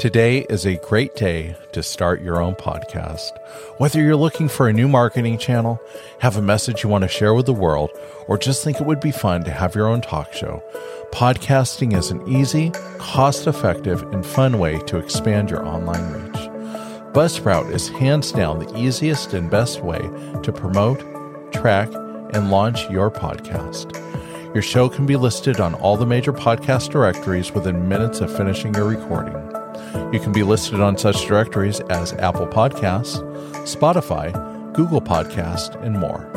Today is a great day to start your own podcast. Whether you're looking for a new marketing channel, have a message you want to share with the world, or just think it would be fun to have your own talk show, podcasting is an easy, cost effective, and fun way to expand your online reach. Buzzsprout is hands down the easiest and best way to promote, track, and launch your podcast. Your show can be listed on all the major podcast directories within minutes of finishing your recording. You can be listed on such directories as Apple Podcasts, Spotify, Google Podcast, and more.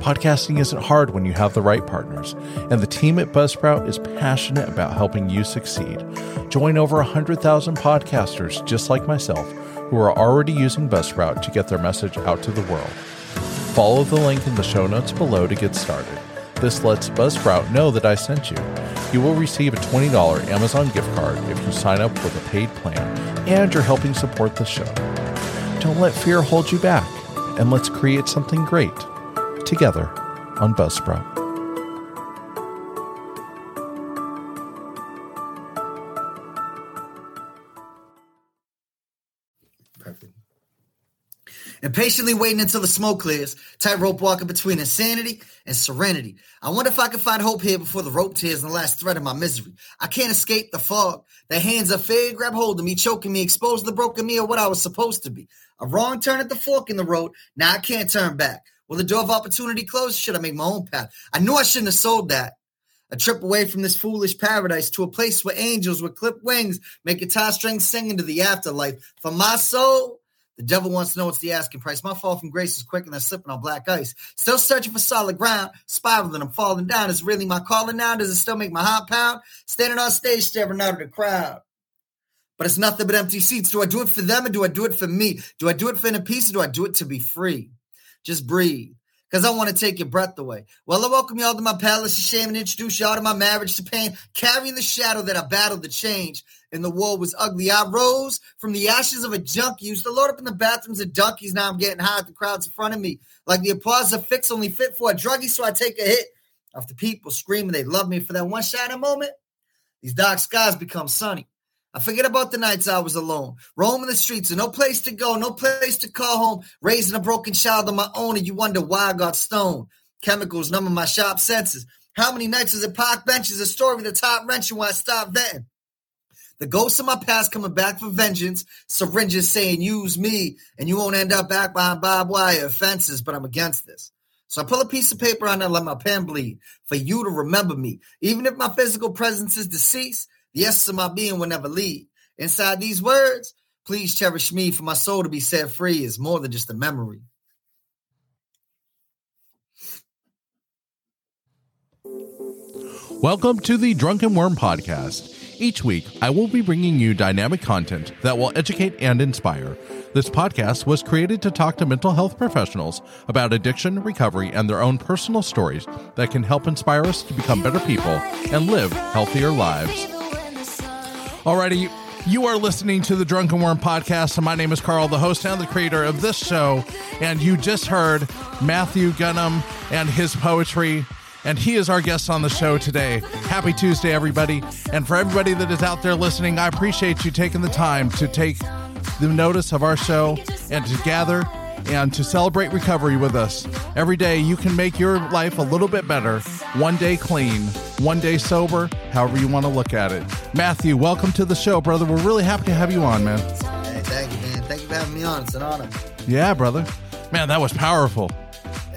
Podcasting isn't hard when you have the right partners, and the team at Buzzsprout is passionate about helping you succeed. Join over 100,000 podcasters just like myself who are already using Buzzsprout to get their message out to the world. Follow the link in the show notes below to get started. This lets Buzzsprout know that I sent you. You will receive a $20 Amazon gift card if you sign up with a paid plan and you're helping support the show. Don't let fear hold you back, and let's create something great together on Buzzsprout. Impatiently waiting until the smoke clears, tightrope walking between insanity and serenity. I wonder if I can find hope here before the rope tears and the last thread of my misery. I can't escape the fog. The hands of fate grab hold of me, choking me, expose the broken me of what I was supposed to be. A wrong turn at the fork in the road. Now I can't turn back. Will the door of opportunity close? Should I make my own path? I knew I shouldn't have sold that. A trip away from this foolish paradise to a place where angels with clipped wings make guitar strings sing into the afterlife. For my soul, the devil wants to know what's the asking price. My fall from grace is quicker than I slipping on black ice. Still searching for solid ground, spiraling, I'm falling down. Is really my calling now? Does it still make my heart pound? Standing on stage, staring out at the crowd. But it's nothing but empty seats. Do I do it for them or do I do it for me? Do I do it for inner peace or do I do it to be free? Just breathe. Because I want to take your breath away. Well, I welcome you all to my palace of shame and introduce you all to my marriage to pain, carrying the shadow that I battled to change. And the world was ugly. I rose from the ashes of a junkie. Used to load up in the bathrooms of Dunkies. Now I'm getting high at the crowds in front of me. Like the applause of fix only fit for a druggie, so I take a hit. The people screaming they love me for that one shining moment, these dark skies become sunny. I forget about the nights I was alone, roaming the streets and no place to go, no place to call home, raising a broken child of my own, and you wonder why I got stoned. Chemicals numbing my sharp senses. How many nights was it park benches? A story that's top wrenching when I stop venting. The ghosts of my past coming back for vengeance. Syringes saying, use me, and you won't end up back behind barbed wire fences, but I'm against this. So I pull a piece of paper on and let my pen bleed for you to remember me. Even if my physical presence is deceased, the essence of my being will never leave. Inside these words, please cherish me, for my soul to be set free is more than just a memory. Welcome to the Drunken Worm Podcast. Each week, I will be bringing you dynamic content that will educate and inspire. This podcast was created to talk to mental health professionals about addiction, recovery, and their own personal stories that can help inspire us to become better people and live healthier lives. Alrighty, you are listening to the Drunken Worm podcast, my name is Carl, the host and the creator of this show. And you just heard Matthew Ganem and his poetry, and he is our guest on the show today. Happy Tuesday, everybody. And for everybody that is out there listening, I appreciate you taking the time to take the notice of our show and to gather and to celebrate recovery with us. Every day, you can make your life a little bit better, one day clean, one day sober, however you want to look at it. Matthew, welcome to the show, brother. We're really happy to have you on, man. Hey, thank you, man. Thank you for having me on. It's an honor. Yeah, brother. Man, that was powerful.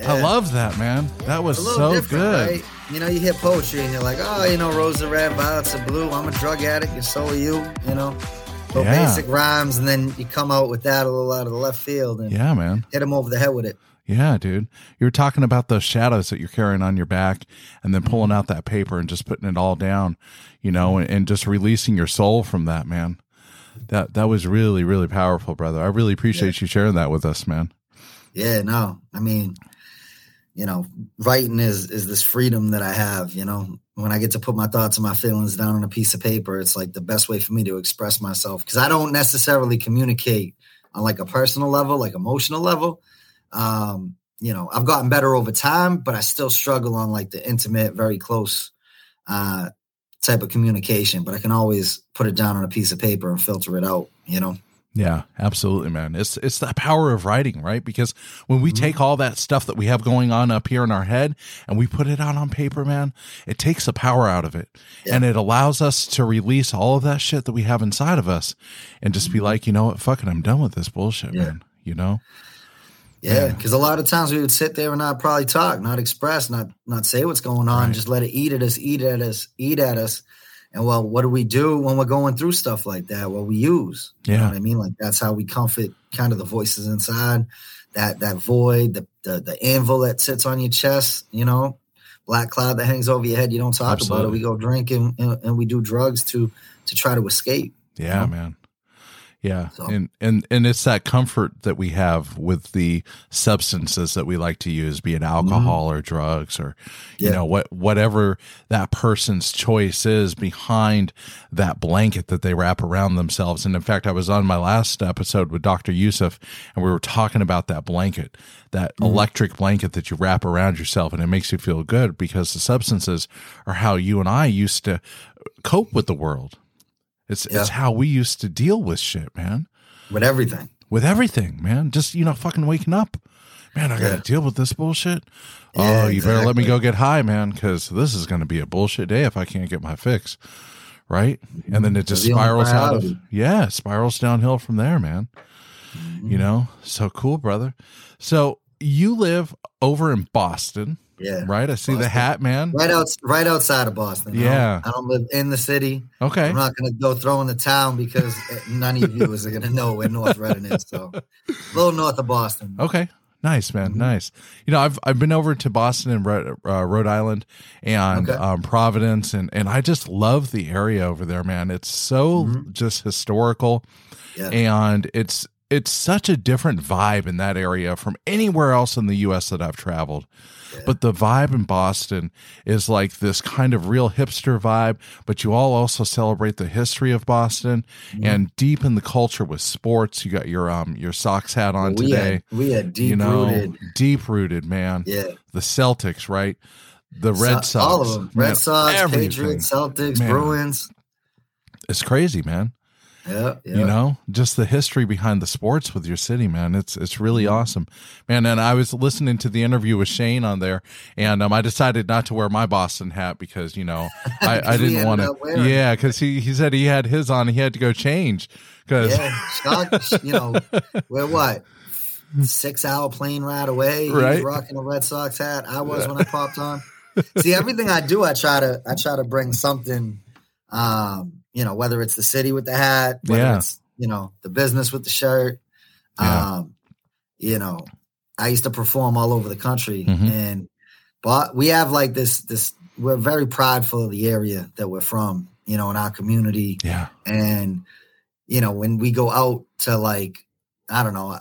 I love that, man. That was so good. right? You know, you hear poetry and you're like, oh, you know, rose are red, violets are blue. I'm a drug addict, and so are you. You know, so Yeah. basic rhymes, and then you come out with that a little out of the left field and Yeah, man. hit them over the head with it. Yeah, dude. You were talking about those shadows that you're carrying on your back and then pulling out that paper and just putting it all down, you know, and, and just releasing your soul from that, man. That that was really, really powerful, brother. I really appreciate you sharing that with us, man. Yeah, no, I mean, you know, writing is is this freedom that I have. You know, when I get to put my thoughts and my feelings down on a piece of paper, it's like the best way for me to express myself because I don't necessarily communicate on like a personal level, like emotional level. Um, you know, I've gotten better over time, but I still struggle on like the intimate, very close uh type of communication, but I can always put it down on a piece of paper and filter it out, you know? Yeah, absolutely, man. It's it's the power of writing, right? Because when we mm-hmm. take all that stuff that we have going on up here in our head and we put it out on paper, man, it takes the power out of it. Yeah. And it allows us to release all of that shit that we have inside of us and just be mm-hmm. like, you know what, fucking I'm done with this bullshit, yeah. man. You know? Yeah, because a lot of times we would sit there and not probably talk, not express, not not say what's going on, right. just let it eat at us, eat at us, eat at us. And well, what do we do when we're going through stuff like that? Well, we use. Yeah. You know what I mean? Like that's how we comfort kind of the voices inside, that that void, the the, the anvil that sits on your chest, you know, black cloud that hangs over your head. You don't talk Absolutely. about it. We go drink and, and, and, we do drugs to to try to escape. Yeah, you know? man. Yeah. So. And, and, and it's that comfort that we have with the substances that we like to use, be it alcohol mm-hmm. or drugs or, yeah. you know, what, whatever that person's choice is behind that blanket that they wrap around themselves. And in fact, I was on my last episode with Dr. Yusuf and we were talking about that blanket, that mm-hmm. electric blanket that you wrap around yourself and it makes you feel good because the substances are how you and I used to cope with the world it's yeah. it's how we used to deal with shit, man. With everything. With everything, man. Just you know, fucking waking up. Man, I gotta yeah. deal with this bullshit. Yeah, oh, you exactly. better let me go get high, man, because this is gonna be a bullshit day if I can't get my fix. Right? And then it just spirals out of yeah, spirals downhill from there, man. Mm-hmm. You know? So cool, brother. So you live over in Boston. Yeah. Right. I see Boston. the hat, man. Right out, right outside of Boston. Yeah. I don't, I don't live in the city. Okay. I'm not going to go throw in the town because none of you is going to know where North Reading is. So, a little north of Boston. Okay. Nice, man. Mm-hmm. Nice. You know, I've I've been over to Boston and uh, Rhode Island and okay. um, Providence, and and I just love the area over there, man. It's so mm-hmm. just historical, yeah. and it's it's such a different vibe in that area from anywhere else in the U.S. that I've traveled. But the vibe in Boston is like this kind of real hipster vibe, but you all also celebrate the history of Boston mm-hmm. and deep in the culture with sports. You got your um your Sox hat on we today. We had deep you know, rooted. Deep rooted, man. Yeah. The Celtics, right? The Red so, Sox. All of them. Red man, Sox, everything. Patriots, Celtics, man. Bruins. It's crazy, man. Yeah, yeah, You know, just the history behind the sports with your city, man. It's it's really mm-hmm. awesome, man. And I was listening to the interview with Shane on there, and um, I decided not to wear my Boston hat because you know I, I didn't want to. Yeah, because he he said he had his on, he had to go change because yeah, you know, we're what six hour plane ride away. He right, rocking a Red Sox hat. I was when I popped on. See, everything I do, I try to I try to bring something. Um, you know, whether it's the city with the hat, whether yeah. it's, you know, the business with the shirt. Yeah. Um, you know, I used to perform all over the country mm-hmm. and but we have like this this we're very prideful of the area that we're from, you know, in our community. Yeah. And you know, when we go out to like I don't know,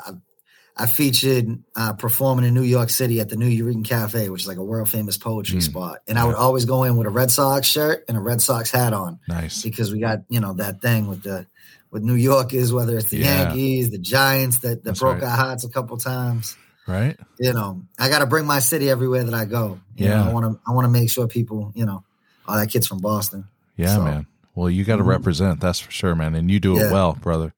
I featured uh, performing in New York City at the Nuyorican Cafe, which is like a world famous poetry mm. spot. And I would always go in with a Red Sox shirt and a Red Sox hat on. Nice. Because we got, you know, that thing with the with New Yorkers, whether it's the yeah. Yankees, the Giants that, that broke right. our hearts a couple times. Right. You know, I gotta bring my city everywhere that I go. You yeah. Know, I wanna I wanna make sure people, you know, oh that kid's from Boston. Yeah, so, man. Well, you gotta mm-hmm. represent, that's for sure, man. And you do it well, brother.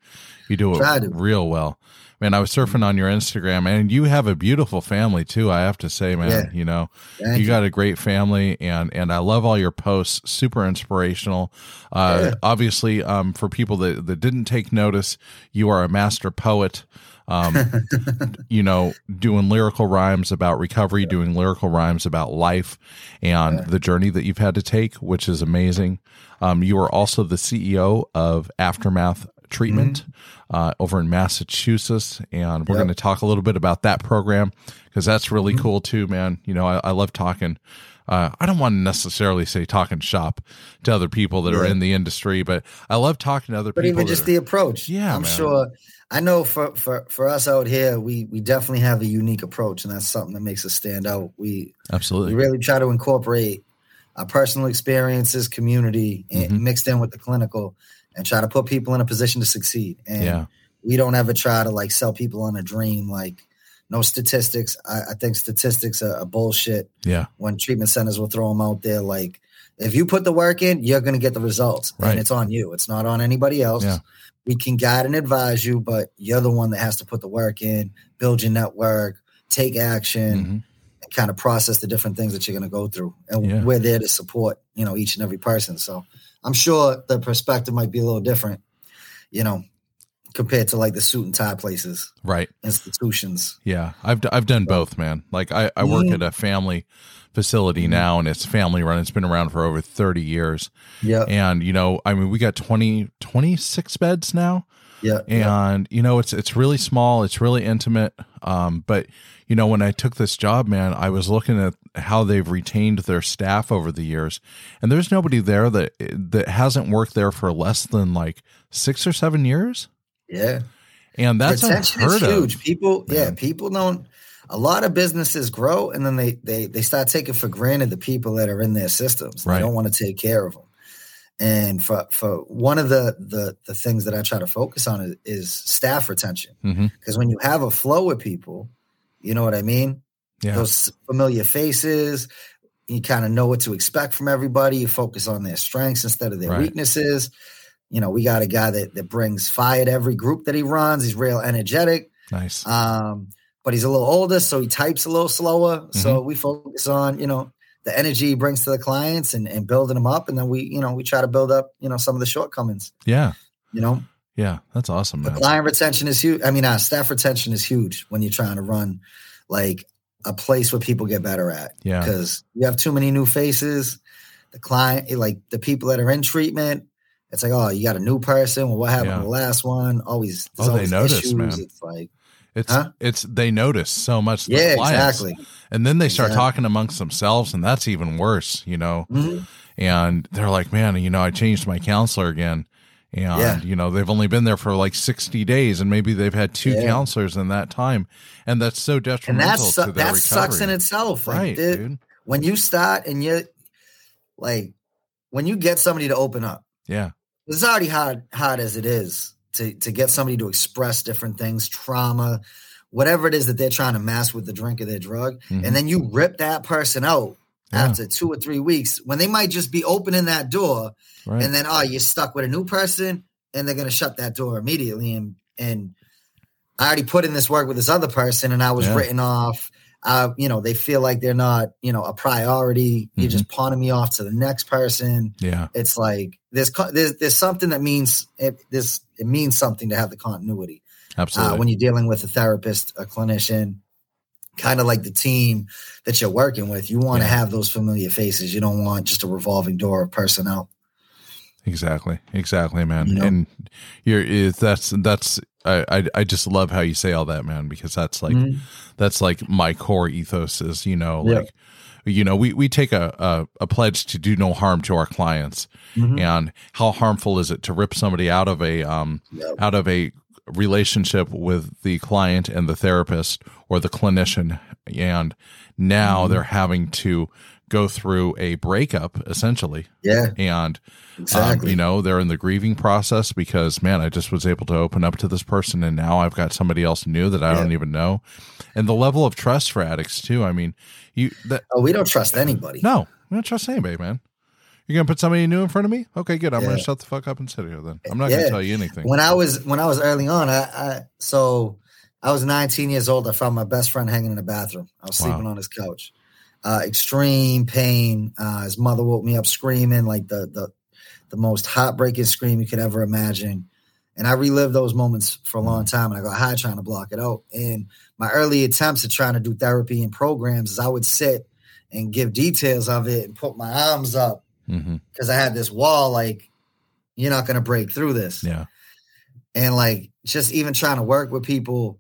You do it real well man, I was surfing on your Instagram, and you have a beautiful family too. I have to say, man, yeah. you know, Thank you got a great family, and and I love all your posts. Super inspirational. Uh, yeah. Obviously, um, for people that that didn't take notice, you are a master poet. Um, you know, doing lyrical rhymes about recovery, yeah. doing lyrical rhymes about life and the journey that you've had to take, which is amazing. Um, you are also the CEO of Aftermath treatment mm-hmm. uh, over in Massachusetts. And we're yep. going to talk a little bit about that program because that's really mm-hmm. cool too, man. You know, I, I love talking. Uh, I don't want to necessarily say talking shop to other people that yeah. are in the industry, but I love talking to other but people. But even just are, the approach. Yeah. I'm man. sure. I know for, for, for us out here, we, we definitely have a unique approach, and that's something that makes us stand out. We absolutely we really try to incorporate our personal experiences, community, and mm-hmm. mixed in with the clinical and try to put people in a position to succeed. And yeah. we don't ever try to like sell people on a dream. Like no statistics. I, I think statistics are, are, bullshit. Yeah. When treatment centers will throw them out there, like If you put the work in, you're going to get the results, Right. and it's on you. It's not on anybody else. Yeah. We can guide and advise you, but you're the one that has to put the work in, build your network, take action, Mhm. and kind of process the different things that you're going to go through. And Yeah. we're there to support, you know, each and every person. So I'm sure the perspective might be a little different, you know, compared to like the suit and tie places, Right. institutions. Yeah, I've d- I've done both, man. Like I I work Mhm. at a family facility Mhm. now, and it's family run. It's been around for over thirty years, Yeah. and you know, I mean, we got 20, 26 beds now, Yeah. yeah. and you know, it's it's really small, it's really intimate. Um, but you know, when I took this job, man, I was looking at how they've retained their staff over the years, and there's nobody there that that hasn't worked there for less than like six or seven years, Yeah. and that's retention unheard is of. huge. People, yeah, people don't. A lot of businesses grow, and then they they they start taking for granted the people that are in their systems. Right. They don't want to take care of them. And for for one of the the the things that I try to focus on is, is staff retention because when you have a flow with people, you know what I mean. Yeah, Those familiar faces, you kind of know what to expect from everybody. You focus on their strengths instead of their Right. weaknesses. You know, we got a guy that that brings fire to every group that he runs. He's real energetic. nice. Um, but he's a little older, so he types a little slower. Mm-hmm. So we focus on, you know, the energy he brings to the clients and, and building them up. And then we, you know, we try to build up, you know, some of the shortcomings. yeah, You know, yeah, that's awesome, the man. client retention is huge. I mean, uh, staff retention is huge when you're trying to run like a place where people get better at. Yeah. Because you have too many new faces. The client, like the people that are in treatment, it's like, oh, you got a new person. Well, what happened Yeah. to the last one? Always, Oh, they always notice, issues. man. It's like, It's Huh? it's they notice so much. the yeah, clients. exactly. And then they start Exactly. talking amongst themselves, and that's even worse, you know. Mhm. And they're like, "Man, you know, I changed my counselor again." And Yeah. you know they've only been there for like sixty days, and maybe they've had two Yeah. counselors in that time, and that's so detrimental And detrimental that's to their that recovery. sucks in itself. Like, right, the- dude? when you start and you're like, when you get somebody to open up, Yeah, it's already hard hard as it is to to get somebody to express different things, trauma, whatever it is that they're trying to mask with the drink or their drug, Mhm. and then you rip that person out Yeah. after two or three weeks when they might just be opening that door, right. and then oh, you're stuck with a new person, and they're gonna shut that door immediately, and and I already put in this work with this other person, and I was Yeah. written off. Uh, you know, they feel like they're not, you know, a priority. You're Mhm. just pawning me off to the next person yeah, it's like there's there's, there's something that means it this it means something to have the continuity absolutely. uh, when you're dealing with a therapist a clinician kind of like the team that you're working with you want to Yeah. have those familiar faces you don't want just a revolving door of personnel Exactly. Exactly, man. And you're that's that's I, I I just love how you say all that, man, because that's like Mhm. that's like my core ethos is, you know, Yeah. like you know, we we take a, a a pledge to do no harm to our clients. Mhm. And how harmful is it to rip somebody out of a um out of a relationship with the client and the therapist or the clinician and now Mhm. they're having to go through a breakup essentially yeah and um, exactly you know, they're in the grieving process because, man, I just was able to open up to this person, and now I've got somebody else new that I Yeah. don't even know. And the level of trust for addicts too. I mean, you that oh we don't trust anybody no, I don't trust anybody, man. You're gonna put somebody new in front of me? Okay, good. I'm gonna shut the fuck up and sit here. Then I'm not gonna tell you anything. when i was when i was early on i, I so i was 19 years old i found my best friend hanging in the bathroom i was Wow. sleeping on his couch uh extreme pain. Uh his mother woke me up screaming like the the the most heartbreaking scream you could ever imagine. And i relived those moments for a long time and i got high trying to block it out. And my early attempts at trying to do therapy and programs is i would sit and give details of it and put my arms up because i had this wall like you're not going to break through this. Yeah, and like just even trying to work with people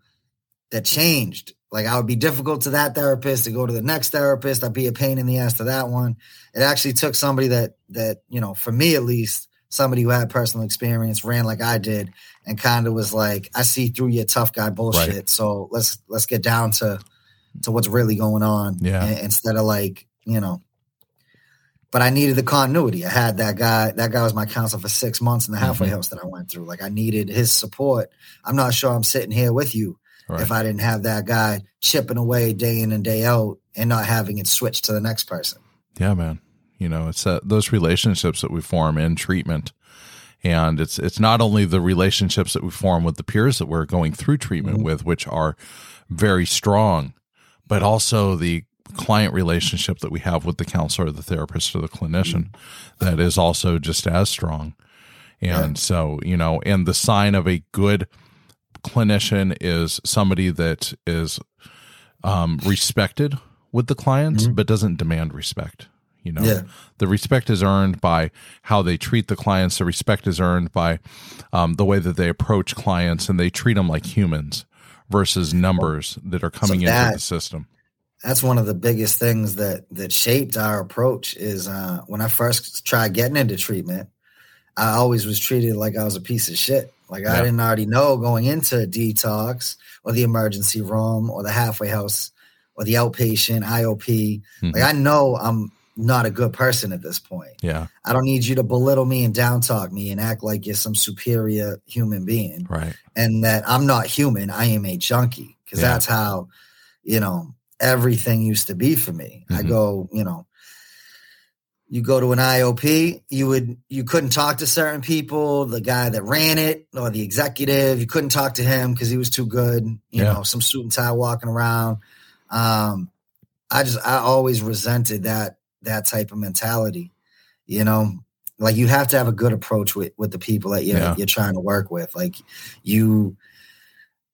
that changed like i would be difficult to that therapist to go to the next therapist i'd be a pain in the ass to that one it actually took somebody that that you know for me at least somebody who had personal experience ran like i did and kind of was like i see through your tough guy bullshit Right. so let's let's get down to to what's really going on Yeah. instead of like you know but I needed the continuity. I had that guy. That guy was my counselor for six months in the halfway Mhm. house that I went through. Like I needed his support. I'm not sure I'm sitting here with you right. if I didn't have that guy chipping away day in and day out and not having it switch to the next person. yeah, man. You know, it's uh, those relationships that we form in treatment. And it's it's not only the relationships that we form with the peers that we're going through treatment mm-hmm. with, which are very strong, but also the client relationship that we have with the counselor, the therapist, or the clinician mm-hmm. that is also just as strong. And yeah. so, you know, and the sign of a good clinician is somebody that is um, respected with the clients, mm-hmm. but doesn't demand respect. You know, yeah. the respect is earned by how they treat the clients. The respect is earned by um, the way that they approach clients and they treat them like humans versus numbers that are coming so that, into the system. That's one of the biggest things that that shaped our approach. Is uh, when I first tried getting into treatment, I always was treated like I was a piece of shit. Like yeah. I didn't already know going into detox or the emergency room or the halfway house or the outpatient IOP. Mm-hmm. Like I know I'm not a good person at this point. Yeah. I don't need you to belittle me and down talk me and act like you're some superior human being. Right. And that I'm not human. I am a junkie. Cause yeah. that's how, you know, everything used to be for me. Mm-hmm. I go, you know, you go to an IOP, you would you couldn't talk to certain people, the guy that ran it or the executive, you couldn't talk to him because he was too good, you yeah. know, some suit and tie walking around. Um, I just I always resented that that type of mentality. You know, like you have to have a good approach with with the people that you're yeah. you're trying to work with. Like you,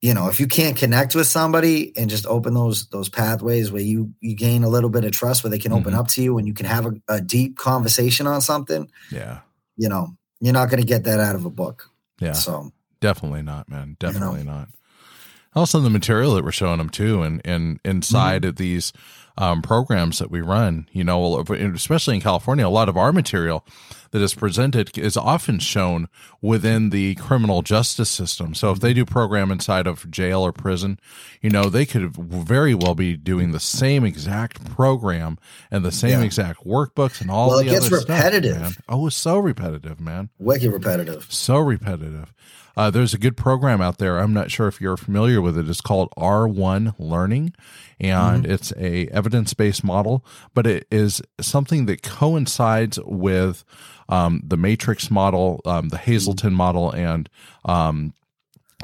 you know, if you can't connect with somebody and just open those those pathways where you you gain a little bit of trust, where they can mm-hmm. open up to you and you can have a, a deep conversation on something. Yeah, you know, you're not going to get that out of a book. Yeah, so definitely not, man. Definitely you know? not also the material that we're showing them too and and inside mm-hmm. of these um, programs that we run you know especially in california a lot of our material that is presented is often shown within the criminal justice system. So if they do program inside of jail or prison you know they could very well be doing the same exact program and the same yeah. exact workbooks and all well, the it gets repetitive stuff, oh it's so repetitive man. Wicked repetitive. So repetitive uh, there's a good program out there. I'm not sure if you're familiar with it. It's called R1 Learning, and mm-hmm. it's a evidence based model, but it is something that coincides with um, the Matrix model, um, the Hazelden model, and um,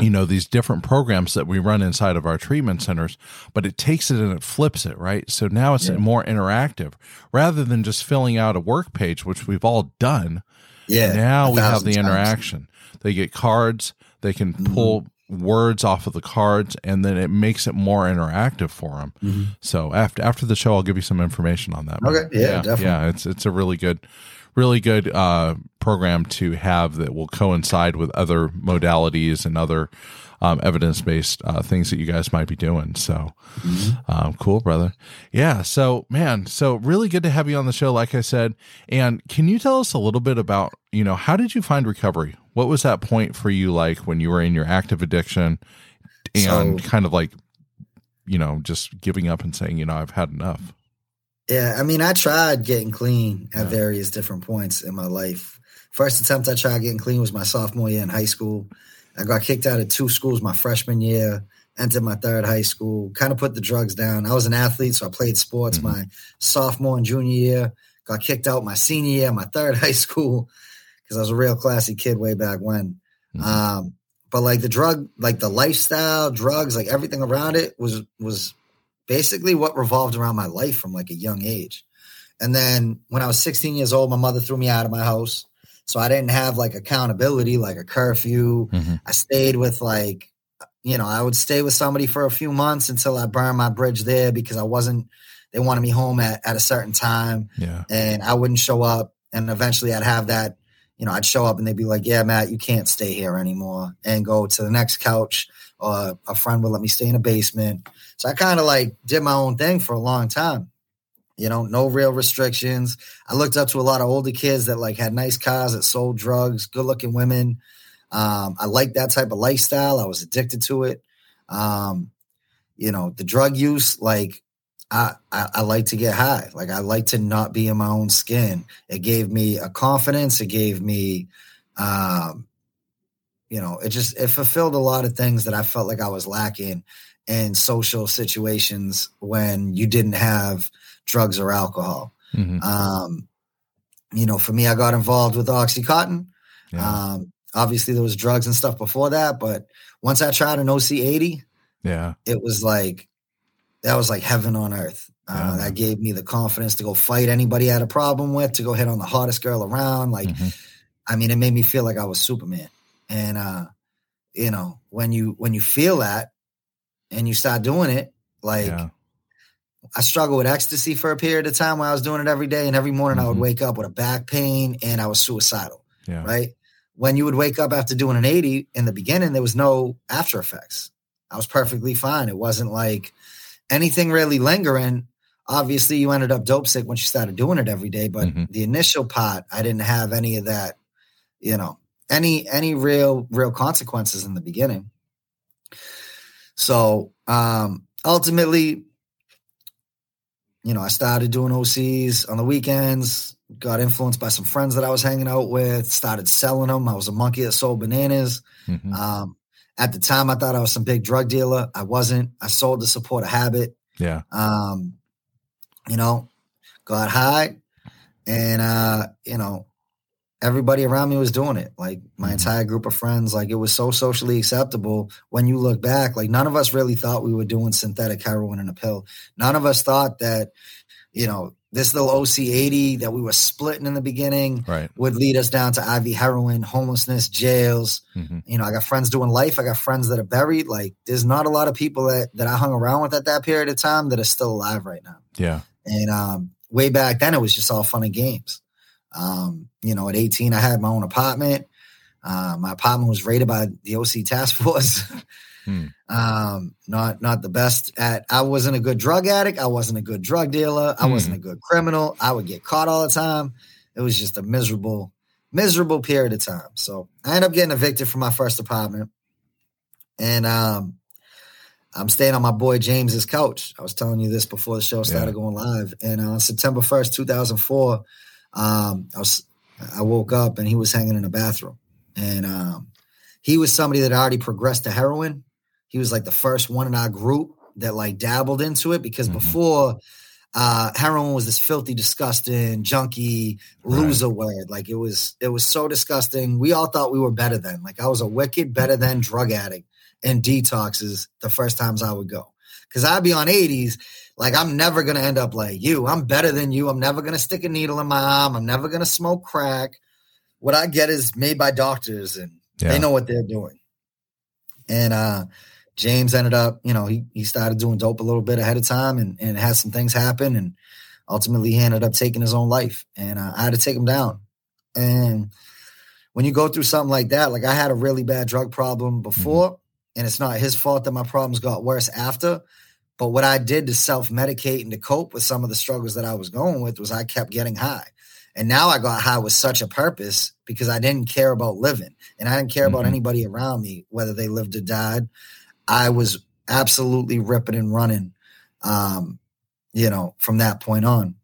you know these different programs that we run inside of our treatment centers but it takes it and it flips it right so now it's yeah. more interactive rather than just filling out a work page which we've all done yeah now we have the times. interaction they get cards. They can mm-hmm. pull words off of the cards, and then it makes it more interactive for them. Mm-hmm. So after after the show, I'll give you some information on that. Okay, yeah, yeah, definitely. Yeah, it's it's a really good, really good uh, program to have that will coincide with other modalities and other um, evidence based uh, things that you guys might be doing. So mm-hmm. um, cool, brother. Yeah. So, man, so really good to have you on the show, like I said. And can you tell us a little bit about, you know, how did you find recovery? What was that point for you like when you were in your active addiction and so, kind of like, you know, just giving up and saying, you know, I've had enough? Yeah. I mean, I tried getting clean at yeah. various different points in my life. First attempt I tried getting clean was my sophomore year in high school. I got kicked out of two schools my freshman year, entered my third high school, kind of put the drugs down. I was an athlete, so I played sports mm-hmm. my sophomore and junior year. Got kicked out my senior year, my third high school, because I was a real classy kid way back when. Mm-hmm. Um, but like the drug, like the lifestyle, drugs, like everything around it was was basically what revolved around my life from like a young age. And then when I was 16 years old, my mother threw me out of my house. So I didn't have like accountability, like a curfew. Mm-hmm. I stayed with like, you know, I would stay with somebody for a few months until I burned my bridge there because I wasn't, they wanted me home at, at a certain time. Yeah. And I wouldn't show up. And eventually I'd have that, you know, I'd show up and they'd be like, yeah, Matt, you can't stay here anymore and go to the next couch. Or a friend would let me stay in a basement. So I kind of like did my own thing for a long time you know, no real restrictions. I looked up to a lot of older kids that like had nice cars that sold drugs, good looking women. Um, I liked that type of lifestyle. I was addicted to it. Um, you know, the drug use, like I, I, I like to get high. Like I like to not be in my own skin. It gave me a confidence. It gave me, um, you know, it just it fulfilled a lot of things that I felt like I was lacking in social situations when you didn't have drugs or alcohol. Mm-hmm. Um, you know, for me, I got involved with OxyContin. Yeah. Um, obviously, there was drugs and stuff before that, but once I tried an OC eighty, yeah. it was like that was like heaven on earth. Uh, Yeah. That gave me the confidence to go fight anybody I had a problem with, to go hit on the hottest girl around. Like, Mhm. I mean, it made me feel like I was Superman. And uh, you know, when you when you feel that and you start doing it, like yeah. I struggled with ecstasy for a period of time where I was doing it every day, and every morning I would Mhm. wake up with a back pain and I was suicidal. Yeah. Right? When you would wake up after doing an 80 in the beginning, there was no after effects. I was perfectly fine. It wasn't like anything really lingering. Obviously, you ended up dope sick once you started doing it every day, but Mhm. the initial part, I didn't have any of that, you know, any any real real consequences in the beginning. So um ultimately, you know, I started doing OCs on the weekends, got influenced by some friends that I was hanging out with, started selling them. I was a monkey that sold bananas. Mhm. Um, at the time, I thought I was some big drug dealer. I wasn't. I sold to support a habit. yeah. Um, you know, got high, and uh, you know, everybody around me was doing it. Like my Mhm. entire group of friends, like it was so socially acceptable. When you look back, like none of us really thought we were doing synthetic heroin in a pill. None of us thought that, you know, this little OC eighty that we were splitting in the beginning Right. would lead us down to IV heroin, homelessness, jails. hmm You know, I got friends doing life. I got friends that are buried. Like, there's not a lot of people that that I hung around with at that period of time that are still alive right now. Yeah. And um, way back then, it was just all fun and games. Um, you know, at 18, I had my own apartment. Uh, my apartment was raided by the OC task force. Hmm. um, not not the best at. I wasn't a good drug addict. I wasn't a good drug dealer. I wasn't a good criminal. I would get caught all the time. It was just a miserable, miserable period of time. So I ended up getting evicted from my first apartment, and um, I'm staying on my boy James's couch. I was telling you this before the show started Yeah. going live. And on September 1st, 2004, um, I was I woke up and he was hanging in the bathroom. And um, he was somebody that already progressed to heroin. He was like the first one in our group that like dabbled into it because Mhm. before uh heroin was this filthy, disgusting, junky loser word. Like it was it was so disgusting. We all thought we were better than. Like I was a wicked better than drug addict and detoxes the first times I would go. Cause I'd be on 80s, like I'm never gonna end up like you. I'm better than you. I'm never gonna stick a needle in my arm. I'm never gonna smoke crack. What I get is made by doctors and Yeah. they know what they're doing. And uh James ended up, you know, he he started doing dope a little bit ahead of time and, and had some things happen and ultimately he ended up taking his own life. And uh, I had to take him down. And when you go through something like that, like I had a really bad drug problem before, and it's not his fault that my problems got worse after. But what I did to self medicate and to cope with some of the struggles that I was going with was I kept getting high. And now I got high with such a purpose because I didn't care about living and I didn't care about Mhm. anybody around me, whether they lived or died. I was absolutely ripping and running, um, you know, from that point on.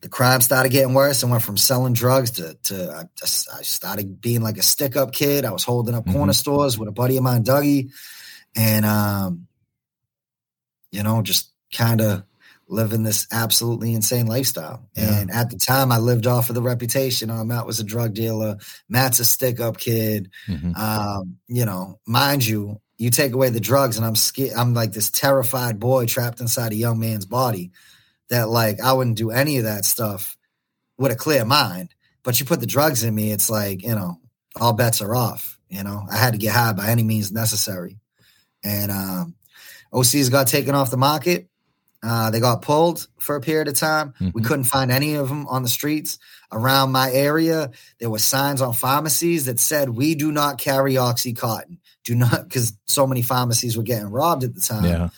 The crime started getting worse and went from selling drugs to, to I, I started being like a stick up kid. I was holding up corner stores with a buddy of mine, Dougie, and, um, you know, just kind of living this absolutely insane lifestyle. Yeah. And at the time, I lived off of the reputation. Oh, Matt was a drug dealer. Matt's a stick up kid. Mhm. Um, you know, mind you, you take away the drugs, and I'm scared. I'm like this terrified boy trapped inside a young man's body. That like I wouldn't do any of that stuff with a clear mind. But you put the drugs in me, it's like you know, all bets are off. You know, I had to get high by any means necessary. And um, OCs got taken off the market. Uh, they got pulled for a period of time. We Mhm. couldn't find any of them on the streets around my area. There were signs on pharmacies that said, "We do not carry OxyContin." Do not, because so many pharmacies were getting robbed at the time Yeah.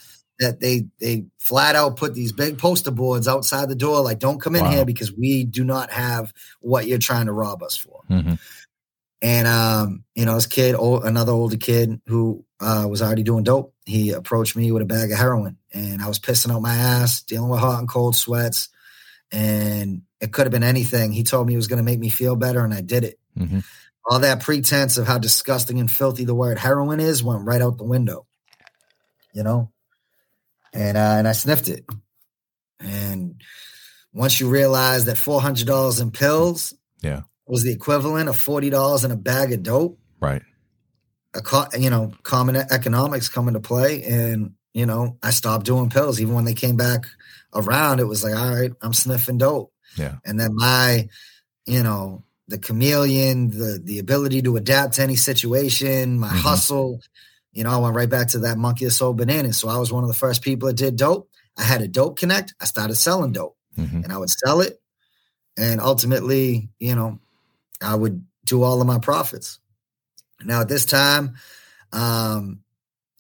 that they they flat out put these big poster boards outside the door, like, "Don't come in Wow. here because we do not have what you're trying to rob us for." Mhm. And um, you know, this kid, old, another older kid who uh, was already doing dope, he approached me with a bag of heroin, and I was pissing out my ass, dealing with hot and cold sweats, and it could have been anything. He told me it was going to make me feel better, and I did it. Mhm. All that pretense of how disgusting and filthy the word heroin is went right out the window, you know. And uh, and I sniffed it, and once you realize that four hundred dollars in pills, Yeah. was the equivalent of forty dollars in a bag of dope. Right. A co- you know, common economics come into play, and you know, I stopped doing pills. Even when they came back around, it was like, all right, I'm sniffing dope. Yeah. And then my, you know, the chameleon, the the ability to adapt to any situation, my Mhm. hustle. You know, I went right back to that monkey that sold bananas. So I was one of the first people that did dope. I had a dope connect. I started selling dope hmm and I would sell it. And ultimately, you know, I would do all of my profits. Now at this time, um,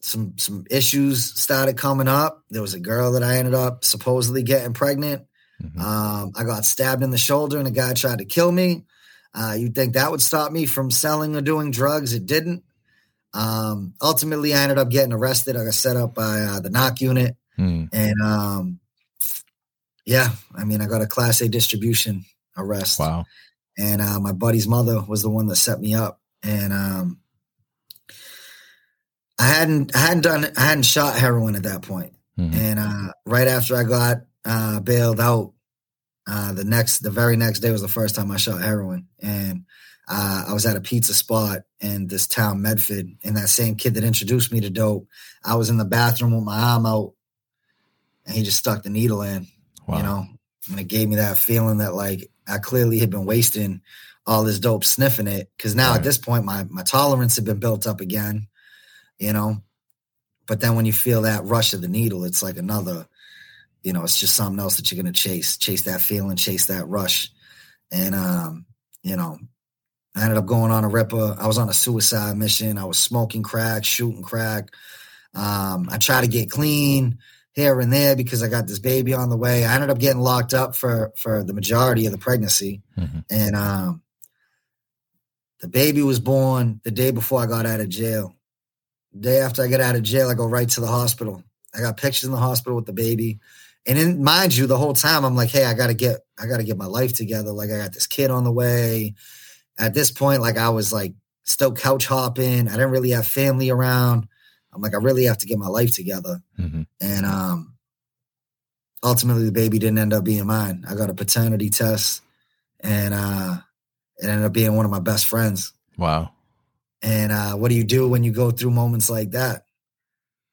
some some issues started coming up. There was a girl that I ended up supposedly getting pregnant. hmm Um, I got stabbed in the shoulder and a guy tried to kill me. Uh, you'd think that would stop me from selling or doing drugs. It didn't. Um, ultimately, I ended up getting arrested. I got set up by uh, the narc unit. Mm. And um, yeah, I mean, I got a class A distribution arrest. Wow. And uh, my buddy's mother was the one that set me up. And um, I hadn't, I hadn't done, I hadn't shot heroin at that point. Mhm. And uh, right after I got uh, bailed out, uh, the next, the very next day was the first time I shot heroin. And uh, I was at a pizza spot in this town, Medford, and that same kid that introduced me to dope, I was in the bathroom with my arm out, and he just stuck the needle in, Wow. you know, and it gave me that feeling that like I clearly had been wasting all this dope sniffing it, because now Right. at this point my my tolerance had been built up again, you know. But then when you feel that rush of the needle, it's like another, you know, it's just something else that you're gonna chase, chase that feeling, chase that rush, and um, you know, I ended up going on a ripper. I was on a suicide mission. I was smoking crack, shooting crack. Um, I tried to get clean here and there because I got this baby on the way. I ended up getting locked up for for the majority of the pregnancy, Mhm. and um, the baby was born the day before I got out of jail. The day after I get out of jail, I go right to the hospital. I got pictures in the hospital with the baby. And in mind you, the whole time I'm like, hey, I gotta get I gotta get my life together. Like I got this kid on the way. At this point, like I was like still couch hopping. I didn't really have family around. I'm like, I really have to get my life together. Mhm. And um ultimately the baby didn't end up being mine. I got a paternity test and uh it ended up being one of my best friends. Wow. And uh, what do you do when you go through moments like that?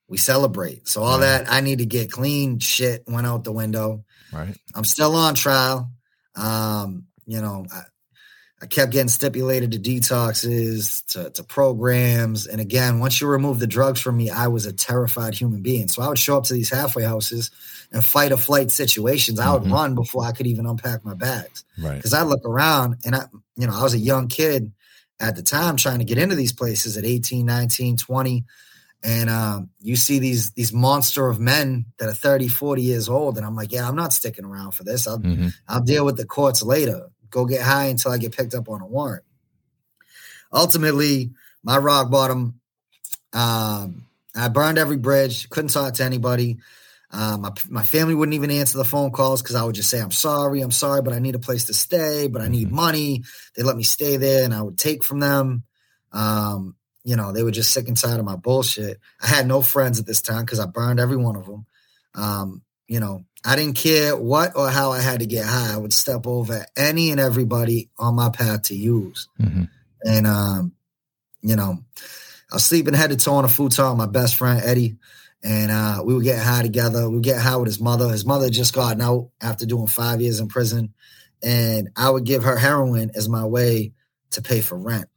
We celebrate. So all Right. that I need to get clean shit went out the window. Right. I'm still on trial. Um, you know, I, I kept getting stipulated to detoxes, to, to programs. And again, once you remove the drugs from me, I was a terrified human being. So I would show up to these halfway houses and fight or flight situations. I would Mhm. run before I could even unpack my bags Right. because I look around and I, you know, I was a young kid at the time trying to get into these places at 18, 19, 20. And um, you see these these monster of men that are 30, 40 years old. And I'm like, yeah, I'm not sticking around for this. I'll, hmm I'll deal with the courts later. Go get high until I get picked up on a warrant. Ultimately, my rock bottom, um, I burned every bridge, couldn't talk to anybody. Um, my, my family wouldn't even answer the phone calls because I would just say, I'm sorry, I'm sorry, but I need a place to stay, but I need Mhm. money. They let me stay there and I would take from them. Um, you know, they were just sick and tired of my bullshit. I had no friends at this time because I burned every one of them. Um, you know, I didn't care what or how I had to get high. I would step over any and everybody on my path to use. hmm And um, you know, I was sleeping head to toe on a futon with my best friend Eddie, and uh, we would get high together. We would get high with his mother. His mother had just gotten out after doing five years in prison, and I would give her heroin as my way to pay for rent,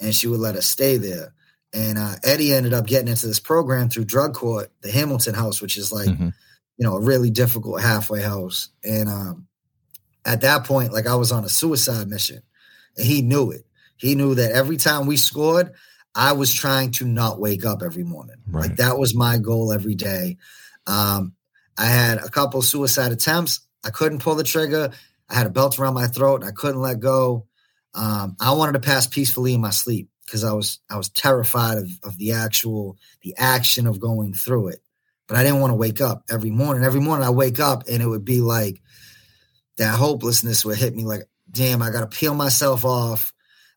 and she would let us stay there. And uh, Eddie ended up getting into this program through drug court, the Hamilton House, which is like hmm you know, a really difficult halfway house. And um, at that point, like I was on a suicide mission, and he knew it. He knew that every time we scored, I was trying to not wake up every morning. Right. Like that was my goal every day. Um, I had a couple suicide attempts. I couldn't pull the trigger. I had a belt around my throat. And I couldn't let go. Um, I wanted to pass peacefully in my sleep because I was I was terrified of, of the actual the action of going through it but I didn't want to wake up every morning. Every morning I wake up and it would be like that hopelessness would hit me like, damn, I got to peel myself off.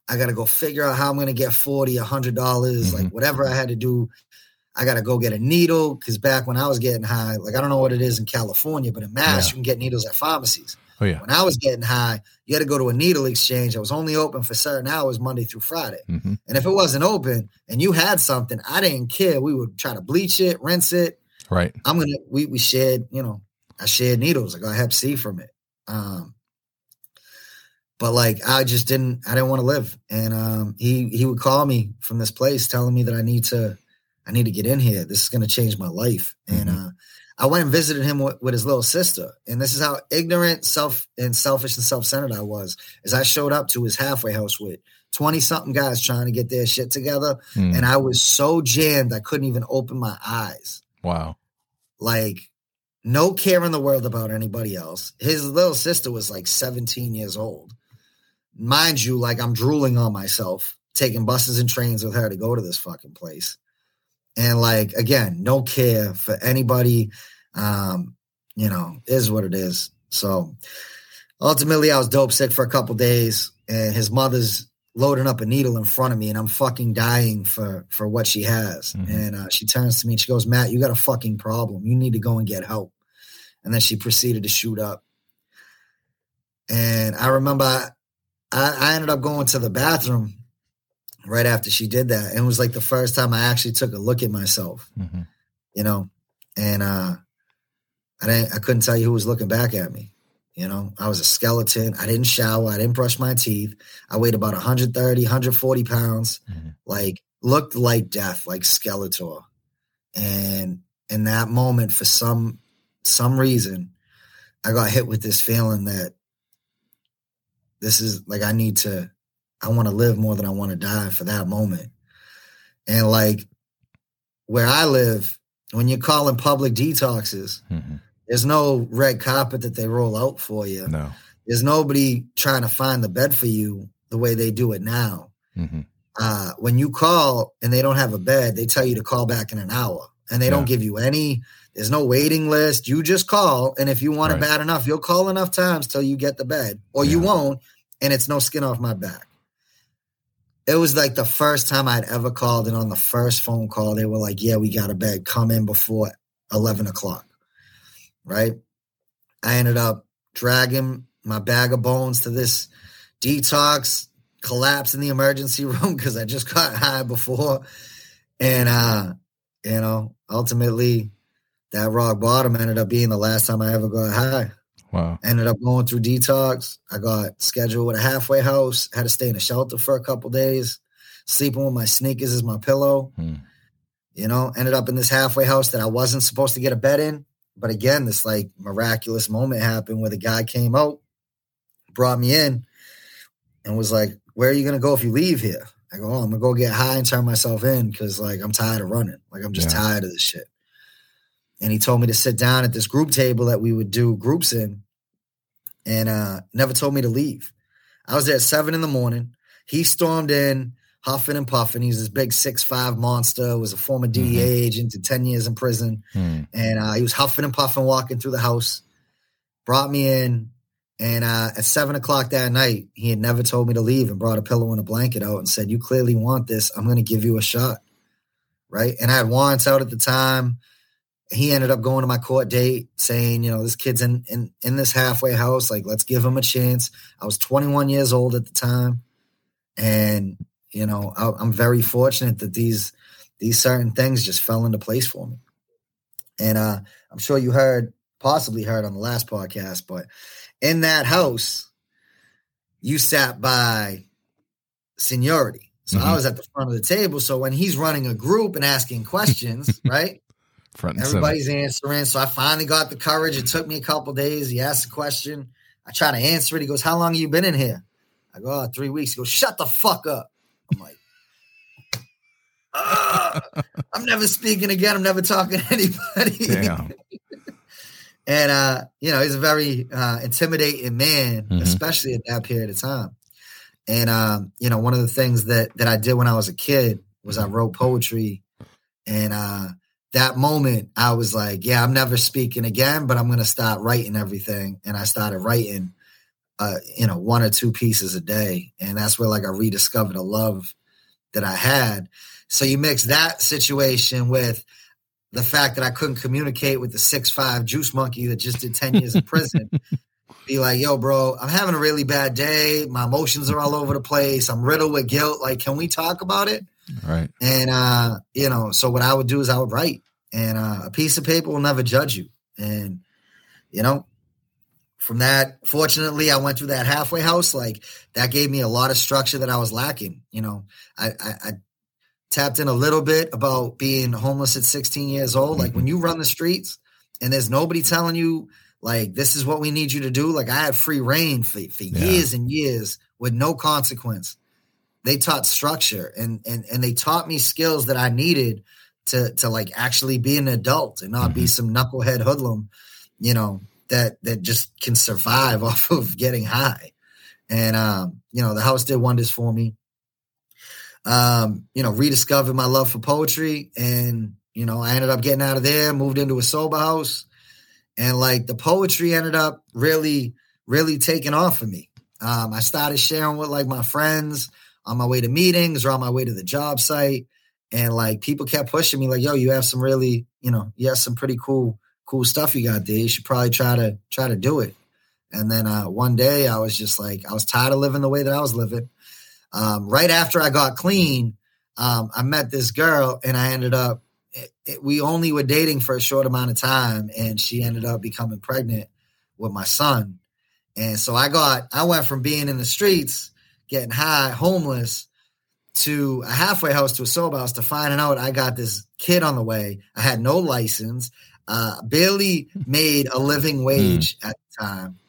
I got to go figure out how I'm going to get 40, a hundred dollars, like whatever I had to do. I got to go get a needle because back when I was getting high, like I don't know what it is in California, but in Mass, Yeah. you can get needles at pharmacies. Oh yeah. When I was getting high, you had to go to a needle exchange that was only open for certain hours Monday through Friday. hmm And if it wasn't open and you had something, I didn't care. We would try to bleach it, rinse it. Right. I'm gonna we we shared, you know, I shared needles. I got Hep C from it. Um but like I just didn't I didn't want to live. And um he he would call me from this place telling me that I need to I need to get in here. This is gonna change my life. And uh I went and visited him with, with his little sister. And this is how ignorant, self and selfish and self-centered I was. As I showed up to his halfway house with 20 something guys trying to get their shit together. Mm. And I was so jammed I couldn't even open my eyes wow. like no care in the world about anybody else. His little sister was like 17 years old. Mind you, like I'm drooling on myself, taking buses and trains with her to go to this fucking place. And like again, no care for anybody. Um, you know, is what it is. So ultimately I was dope sick for a couple days and his mother's loading up a needle in front of me and I'm fucking dying for for what she has. Mhm. And uh, she turns to me and she goes, Matt, you got a fucking problem. You need to go and get help. And then she proceeded to shoot up. And I remember I, I ended up going to the bathroom right after she did that. And it was like the first time I actually took a look at myself, hmm you know, and uh I didn't I couldn't tell you who was looking back at me. You know, I was a skeleton. I didn't shower. I didn't brush my teeth. I weighed about 130, 140 pounds. Mhm. Like looked like death, like Skeletor. And in that moment, for some some reason, I got hit with this feeling that this is like I need to I want to live more than I want to die for that moment. And like where I live, when you're calling public detoxes, hmm there's no red carpet that they roll out for you. No. There's nobody trying to find the bed for you the way they do it now. hmm Uh, when you call and they don't have a bed, they tell you to call back in an hour and they don't give you any, there's no waiting list. You just call. And if you want Right. it bad enough, you'll call enough times till you get the bed or you won't. And it's no skin off my back. It was like the first time I'd ever called. And on the first phone call, they were like, yeah, we got a bed. Come in before 11 o'clock. Right. I ended up dragging my bag of bones to this detox, collapse in the emergency room because I just got high before. And uh, you know, ultimately that rock bottom ended up being the last time I ever got high. Wow. Ended up going through detox. I got scheduled with a halfway house, had to stay in a shelter for a couple days, sleeping with my sneakers as my pillow. Hmm. You know, ended up in this halfway house that I wasn't supposed to get a bed in. But again, this like miraculous moment happened where the guy came out, brought me in, and was like, Where are you gonna go if you leave here? I go, Oh, I'm gonna go get high and turn myself in because like I'm tired of running. Like I'm just Yeah. tired of this shit. And he told me to sit down at this group table that we would do groups in, and uh never told me to leave. I was there at seven in the morning. He stormed in, huffing and puffing. He's this big six five monster, was a former DEA agent, did 10 years in prison Hmm. and uh, he was huffing and puffing walking through the house brought me in and uh, at seven o'clock that night he had never told me to leave and brought a pillow and a blanket out and said you clearly want this i'm going to give you a shot right and i had warrants out at the time he ended up going to my court date saying you know this kid's in in, in this halfway house like let's give him a chance i was 21 years old at the time and you know I, i'm very fortunate that these these certain things just fell into place for me and uh, I'm sure you heard, possibly heard on the last podcast, but in that house, you sat by seniority. So I Mhm. was at the front of the table. So when he's running a group and asking questions, right? Front and center. Everybody's answering. So I finally got the courage. It took me a couple days. He asked a question. I try to answer it. He goes, How long have you been in here? I go, oh, three weeks. He goes, Shut the fuck up. I'm like, "Ah, I'm never speaking again. I'm never talking to anybody. And uh, you know, he's a very uh, intimidating man, Mhm. especially at that period of time. And um, you know, one of the things that that I did when I was a kid was I wrote poetry, and uh, that moment I was like, yeah, I'm never speaking again, but I'm gonna start writing everything. And I started writing, uh, you know, one or two pieces a day, and that's where like I rediscovered a love that I had. So you mix that situation with the fact that I couldn't communicate with the six five juice monkey that just did 10 years in prison. Be like, yo, bro, I'm having a really bad day. My emotions are all over the place. I'm riddled with guilt. Like, can we talk about it? Right. And uh, you know, so what I would do is I would write. And uh, a piece of paper will never judge you. And you know, from that, fortunately, I went through that halfway house. Like that gave me a lot of structure that I was lacking. You know, I, I, I tapped in a little bit about being homeless at 16 years old. Like when mm-hmm. you run the streets and there's nobody telling you like this is what we need you to do. Like I had free reign for, for yeah. years and years with no consequence. They taught structure and and and they taught me skills that I needed to to like actually be an adult and not mm-hmm. be some knucklehead hoodlum, you know, that that just can survive off of getting high. And um, you know, the house did wonders for me. Um, you know, rediscovered my love for poetry and you know, I ended up getting out of there, moved into a sober house, and like the poetry ended up really, really taking off for me. Um, I started sharing with like my friends on my way to meetings or on my way to the job site. And like people kept pushing me, like, yo, you have some really, you know, you have some pretty cool cool stuff you got there. You should probably try to try to do it. And then uh, one day I was just like, I was tired of living the way that I was living. Um, right after I got clean, um, I met this girl and I ended up, it, it, we only were dating for a short amount of time and she ended up becoming pregnant with my son. And so I got, I went from being in the streets, getting high, homeless, to a halfway house to a sober house to finding out I got this kid on the way. I had no license uh, barely made a living wage mm. at the time.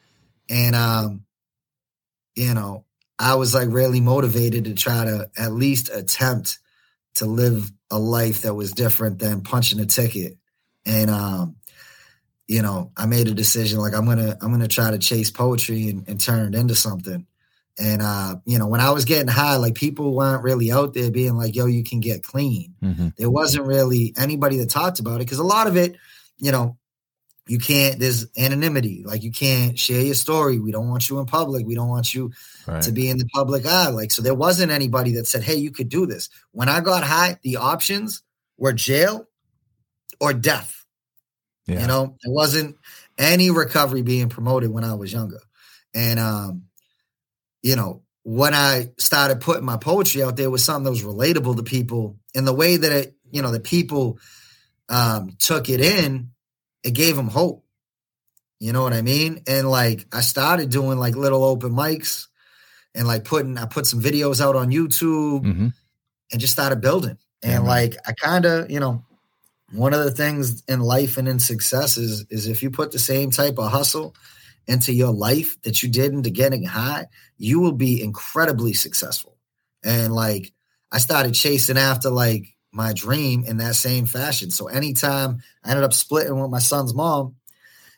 And, um, you know, I was like really motivated to try to at least attempt to live a life that was different than punching a ticket. And, um, you know, I made a decision like I'm gonna I'm gonna try to chase poetry and, and turn it into something. And uh, you know, when I was getting high, like people weren't really out there being like, "Yo, you can get clean." Mm-hmm. There wasn't really anybody that talked about it because a lot of it you know, you can't, there's anonymity. Like you can't share your story. We don't want you in public. We don't want you right. to be in the public eye. Like, so there wasn't anybody that said, hey, you could do this. When I got high, the options were jail or death. Yeah. You know, there wasn't any recovery being promoted when I was younger. And, um, you know, when I started putting my poetry out there was something that was relatable to people And the way that it, you know, the people um, took it in, it gave them hope. You know what I mean? And like I started doing like little open mics and like putting I put some videos out on YouTube mm-hmm. and just started building. And yeah, like I kind of, you know, one of the things in life and in success is is if you put the same type of hustle into your life that you did into getting high, you will be incredibly successful. And like I started chasing after like my dream in that same fashion. So anytime I ended up splitting with my son's mom,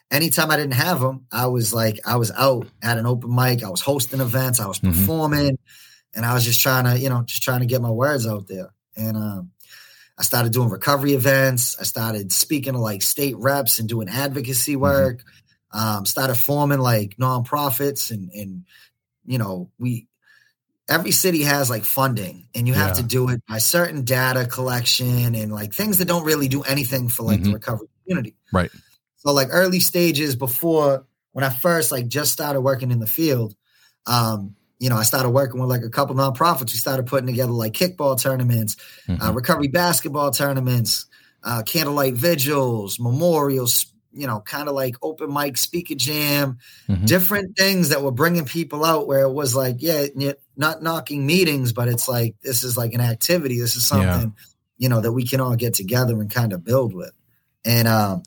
anytime I didn't have him, I was like, I was out at an open mic, I was hosting events, I was mm-hmm. performing, and I was just trying to, you know, just trying to get my words out there. And um, I started doing recovery events. I started speaking to like state reps and doing advocacy mm-hmm. work. Mm-hmm. Um, started forming like nonprofits and and you know we every city has like funding and you have yeah. to do it by certain data collection and like things that don't really do anything for like mm-hmm. the recovery community. Right. So like early stages before when I first like just started working in the field, um, you know, I started working with like a couple nonprofits. We started putting together like kickball tournaments, uh, mm-hmm. uh, recovery basketball tournaments, uh, candlelight vigils, memorials, you know, kind of like open mic, speaker jam, mm-hmm. different things that were bringing people out where it was like, yeah, not knocking meetings, but it's like, this is like an activity. This is something, yeah. you know, that we can all get together and kind of build with. And, um,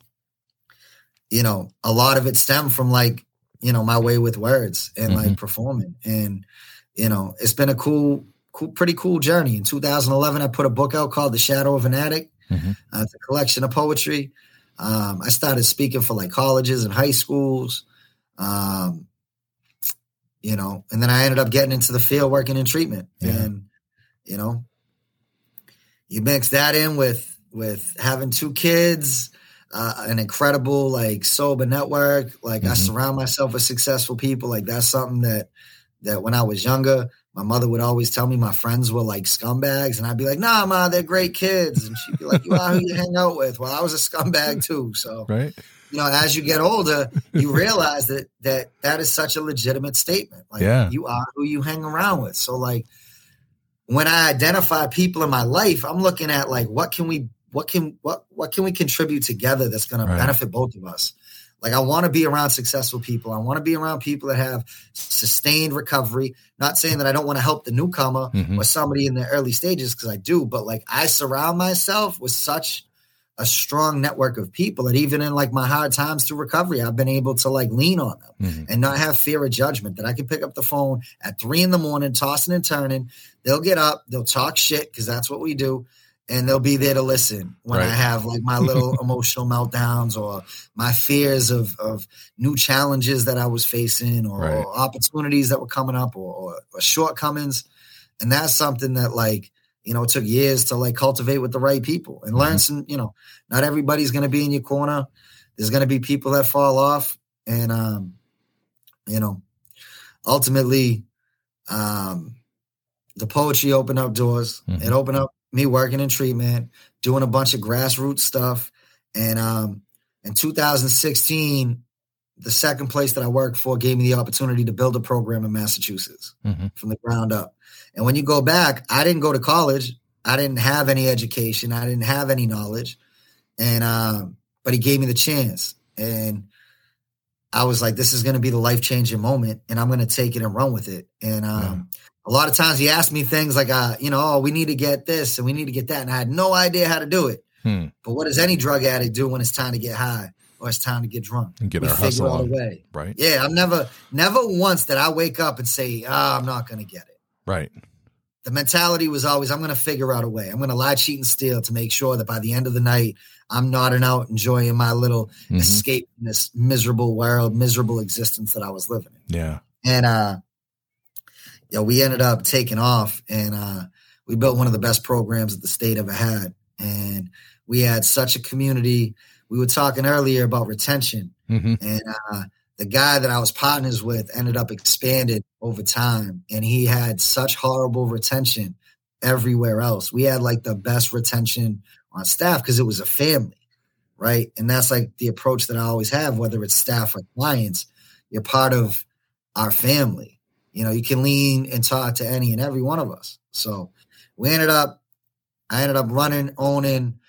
you know, a lot of it stemmed from like, you know, my way with words and mm-hmm. like performing. And, you know, it's been a cool, cool, pretty cool journey. In 2011, I put a book out called The Shadow of an Addict. Mm-hmm. Uh, it's a collection of poetry. Um, I started speaking for like colleges and high schools, um, you know, and then I ended up getting into the field working in treatment. Yeah. And, you know, you mix that in with with having two kids, uh, an incredible like sober network. Like mm-hmm. I surround myself with successful people. Like that's something that that when I was younger, my mother would always tell me my friends were like scumbags, and I'd be like, "Nah, ma, they're great kids," and she'd be like, "You are who you hang out with." Well, I was a scumbag too, so right. You know, as you get older, you realize that that that is such a legitimate statement. Like, Yeah. you are who you hang around with. So, like, when I identify people in my life, I'm looking at like, what can we, what can, what, what can we contribute together that's going Right. to benefit both of us? Like, I want to be around successful people. I want to be around people that have sustained recovery. Not saying that I don't want to help the newcomer Mhm. or somebody in the early stages because I do, but like I surround myself with such a strong network of people that even in like my hard times through recovery, I've been able to like lean on them Mhm. and not have fear of judgment. That I can pick up the phone at three in the morning, tossing and turning. They'll get up, they'll talk shit because that's what we do, and they'll be there to listen when I have like my little emotional meltdowns or my fears of of new challenges that I was facing or, Right. or opportunities that were coming up or, or, or shortcomings. And that's something that like you know it took years to like cultivate with the right people and learn Mhm. some. You know, not everybody's going to be in your corner. There's going to be people that fall off, and um, you know, ultimately, um, the poetry opened up doors. Mhm. It opened up me working in treatment, doing a bunch of grassroots stuff, and um, in 2016, the second place that I worked for gave me the opportunity to build a program in Massachusetts Mhm. from the ground up. And when you go back, I didn't go to college. I didn't have any education. I didn't have any knowledge. And um, but he gave me the chance. And I was like, this is going to be the life changing moment, and I'm going to take it and run with it. And um, a lot of times he asked me things like, uh, you know, oh, we need to get this and we need to get that. And I had no idea how to do it. Hmm. But what does any drug addict do when it's time to get high or it's time to get drunk? And get we our hustle out way. Right. Yeah, I'm never, never once did I wake up and say, ah, I'm not going to get it. Right. The mentality was always, I'm going to figure out a way. I'm going to lie, cheat, and steal to make sure that by the end of the night, I'm nodding out, enjoying my little Mhm. escape from this miserable world, miserable existence that I was living in. Yeah. And uh yeah, we ended up taking off and uh we built one of the best programs that the state ever had. And we had such a community. We were talking earlier about retention. hmm And uh the guy that I was partners with ended up expanded over time and he had such horrible retention everywhere else. We had like the best retention on staff because it was a family, right? And that's like the approach that I always have, whether it's staff or clients. You're part of our family. You know, you can lean and talk to any and every one of us. So we ended up, I ended up running, owning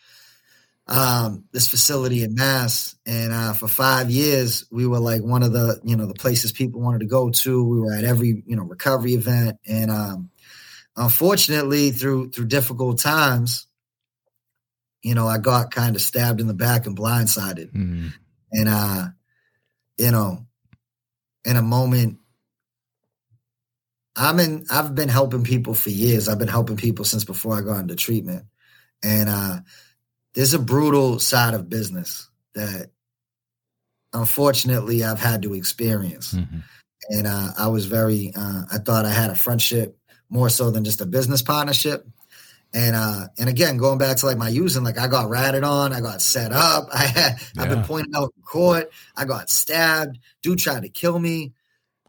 um, this facility in Mass, and uh, for five years we were like one of the you know the places people wanted to go to. We were at every you know recovery event, and um, unfortunately through through difficult times, you know I got kind of stabbed in the back and blindsided, hmm and uh, you know, in a moment. I'm in I've been helping people for years. I've been helping people since before I got into treatment. And uh there's a brutal side of business that unfortunately I've had to experience. hmm And uh, I was very, uh, I thought I had a friendship more so than just a business partnership. And uh, and again, going back to like my using, like I got ratted on, I got set up, I had, I've been pointed out in court, I got stabbed, dude tried to kill me.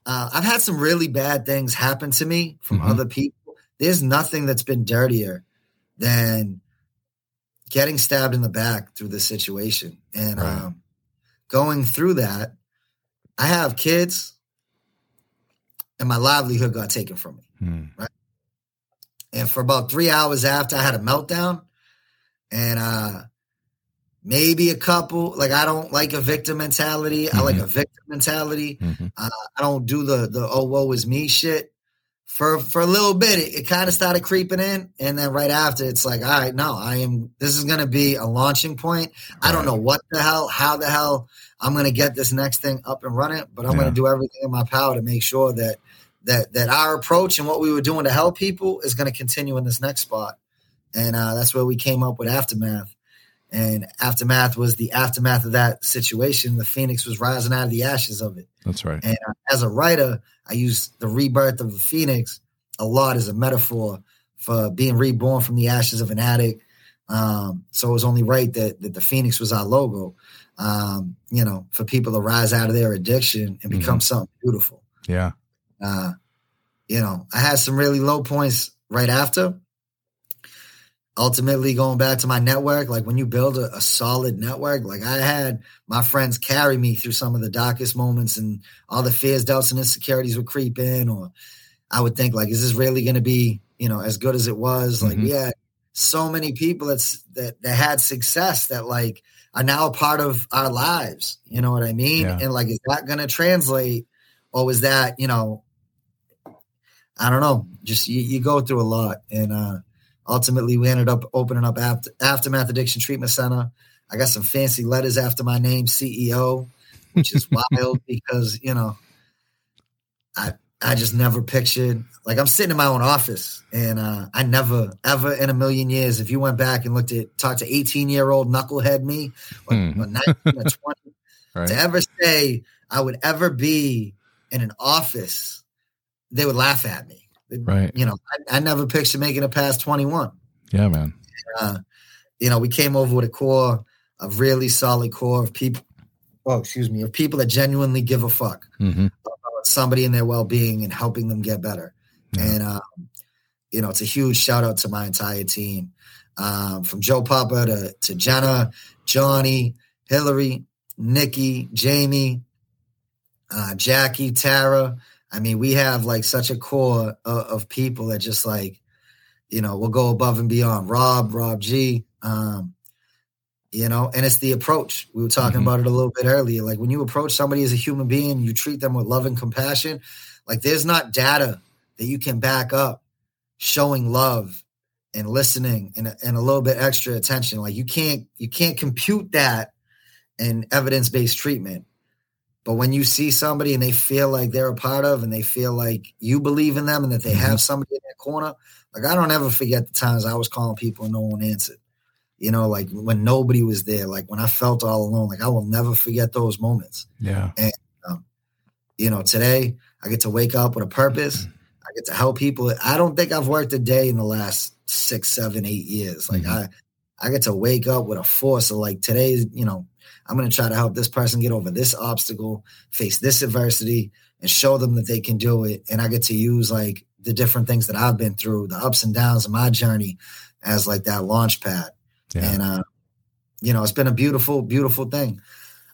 Uh, I've had some really bad things happen to me from Mhm. other people. There's nothing that's been dirtier than getting stabbed in the back through this situation and Right. um, going through that. I have kids, and my livelihood got taken from me. Hmm. And for about three hours after, I had a meltdown, and uh, maybe a couple. Like I don't like a victim mentality. I like a victim mentality. Mhm. Uh, I don't do the the oh woe is me shit. For for a little bit, it, it kind of started creeping in, and then right after, it's like, all right, no, I am. This is going to be a launching point. I don't know what the hell, how the hell I'm going to get this next thing up and running, but I'm Yeah. going to do everything in my power to make sure that that that our approach and what we were doing to help people is going to continue in this next spot. And uh, that's where we came up with aftermath. And aftermath was the aftermath of that situation. The phoenix was rising out of the ashes of it. That's right. And uh, as a writer, I use the rebirth of the phoenix a lot as a metaphor for being reborn from the ashes of an addict. Um, so it was only right that, that the phoenix was our logo, um, you know, for people to rise out of their addiction and become something beautiful. Yeah. Uh, you know, I had some really low points right after. Ultimately, going back to my network, like when you build a, a, solid network, like I had my friends carry me through some of the darkest moments and all the fears, doubts, and insecurities would creep in. Or I would think, like, is this really going to be, you know, as good as it was? Like, mm-hmm. we had so many people that's that that had success that like are now a part of our lives. You know what I mean? Yeah. And like, is that going to translate, or was that, you know, I don't know. Just you, you go through a lot, and uh, ultimately we ended up opening up after, aftermath addiction treatment center. I got some fancy letters after my name, CEO, which is wild because you know, I I just never pictured like I'm sitting in my own office, and uh, I never ever in a million years, if you went back and looked at talked to 18 year old knucklehead me, or, hmm. or 19 or 20, right. to ever say I would ever be in an office they would laugh at me. Right. You know, I, I never pictured making it past 21. Yeah, man. Uh, you know, we came over with a core, a really solid core of people. Oh, excuse me, of people that genuinely give a fuck mm-hmm. about somebody and their well being and helping them get better. Yeah. And, um, you know, it's a huge shout out to my entire team, um, from Joe Papa to, to Jenna, Johnny, Hillary, Nikki, Jamie, uh, Jackie, Tara, I mean, we have like such a core of, of people that just like, you know, will go above and beyond. Rob, Rob G, um, you know, and it's the approach. We were talking mm-hmm. about it a little bit earlier. Like when you approach somebody as a human being, you treat them with love and compassion. Like there's not data that you can back up showing love and listening and, and a little bit extra attention. Like you can't you can't compute that in evidence based treatment. But when you see somebody and they feel like they're a part of and they feel like you believe in them and that they mm-hmm. have somebody in their corner, like I don't ever forget the times I was calling people and no one answered. You know, like when nobody was there, like when I felt all alone, like I will never forget those moments. Yeah. And, um, you know, today I get to wake up with a purpose. Mm-hmm. I get to help people. I don't think I've worked a day in the last six, seven, eight years. Like mm-hmm. I, I get to wake up with a force of like today's, you know, I'm going to try to help this person get over this obstacle, face this adversity, and show them that they can do it. And I get to use like the different things that I've been through, the ups and downs of my journey as like that launch pad. Yeah. And, uh, you know, it's been a beautiful, beautiful thing.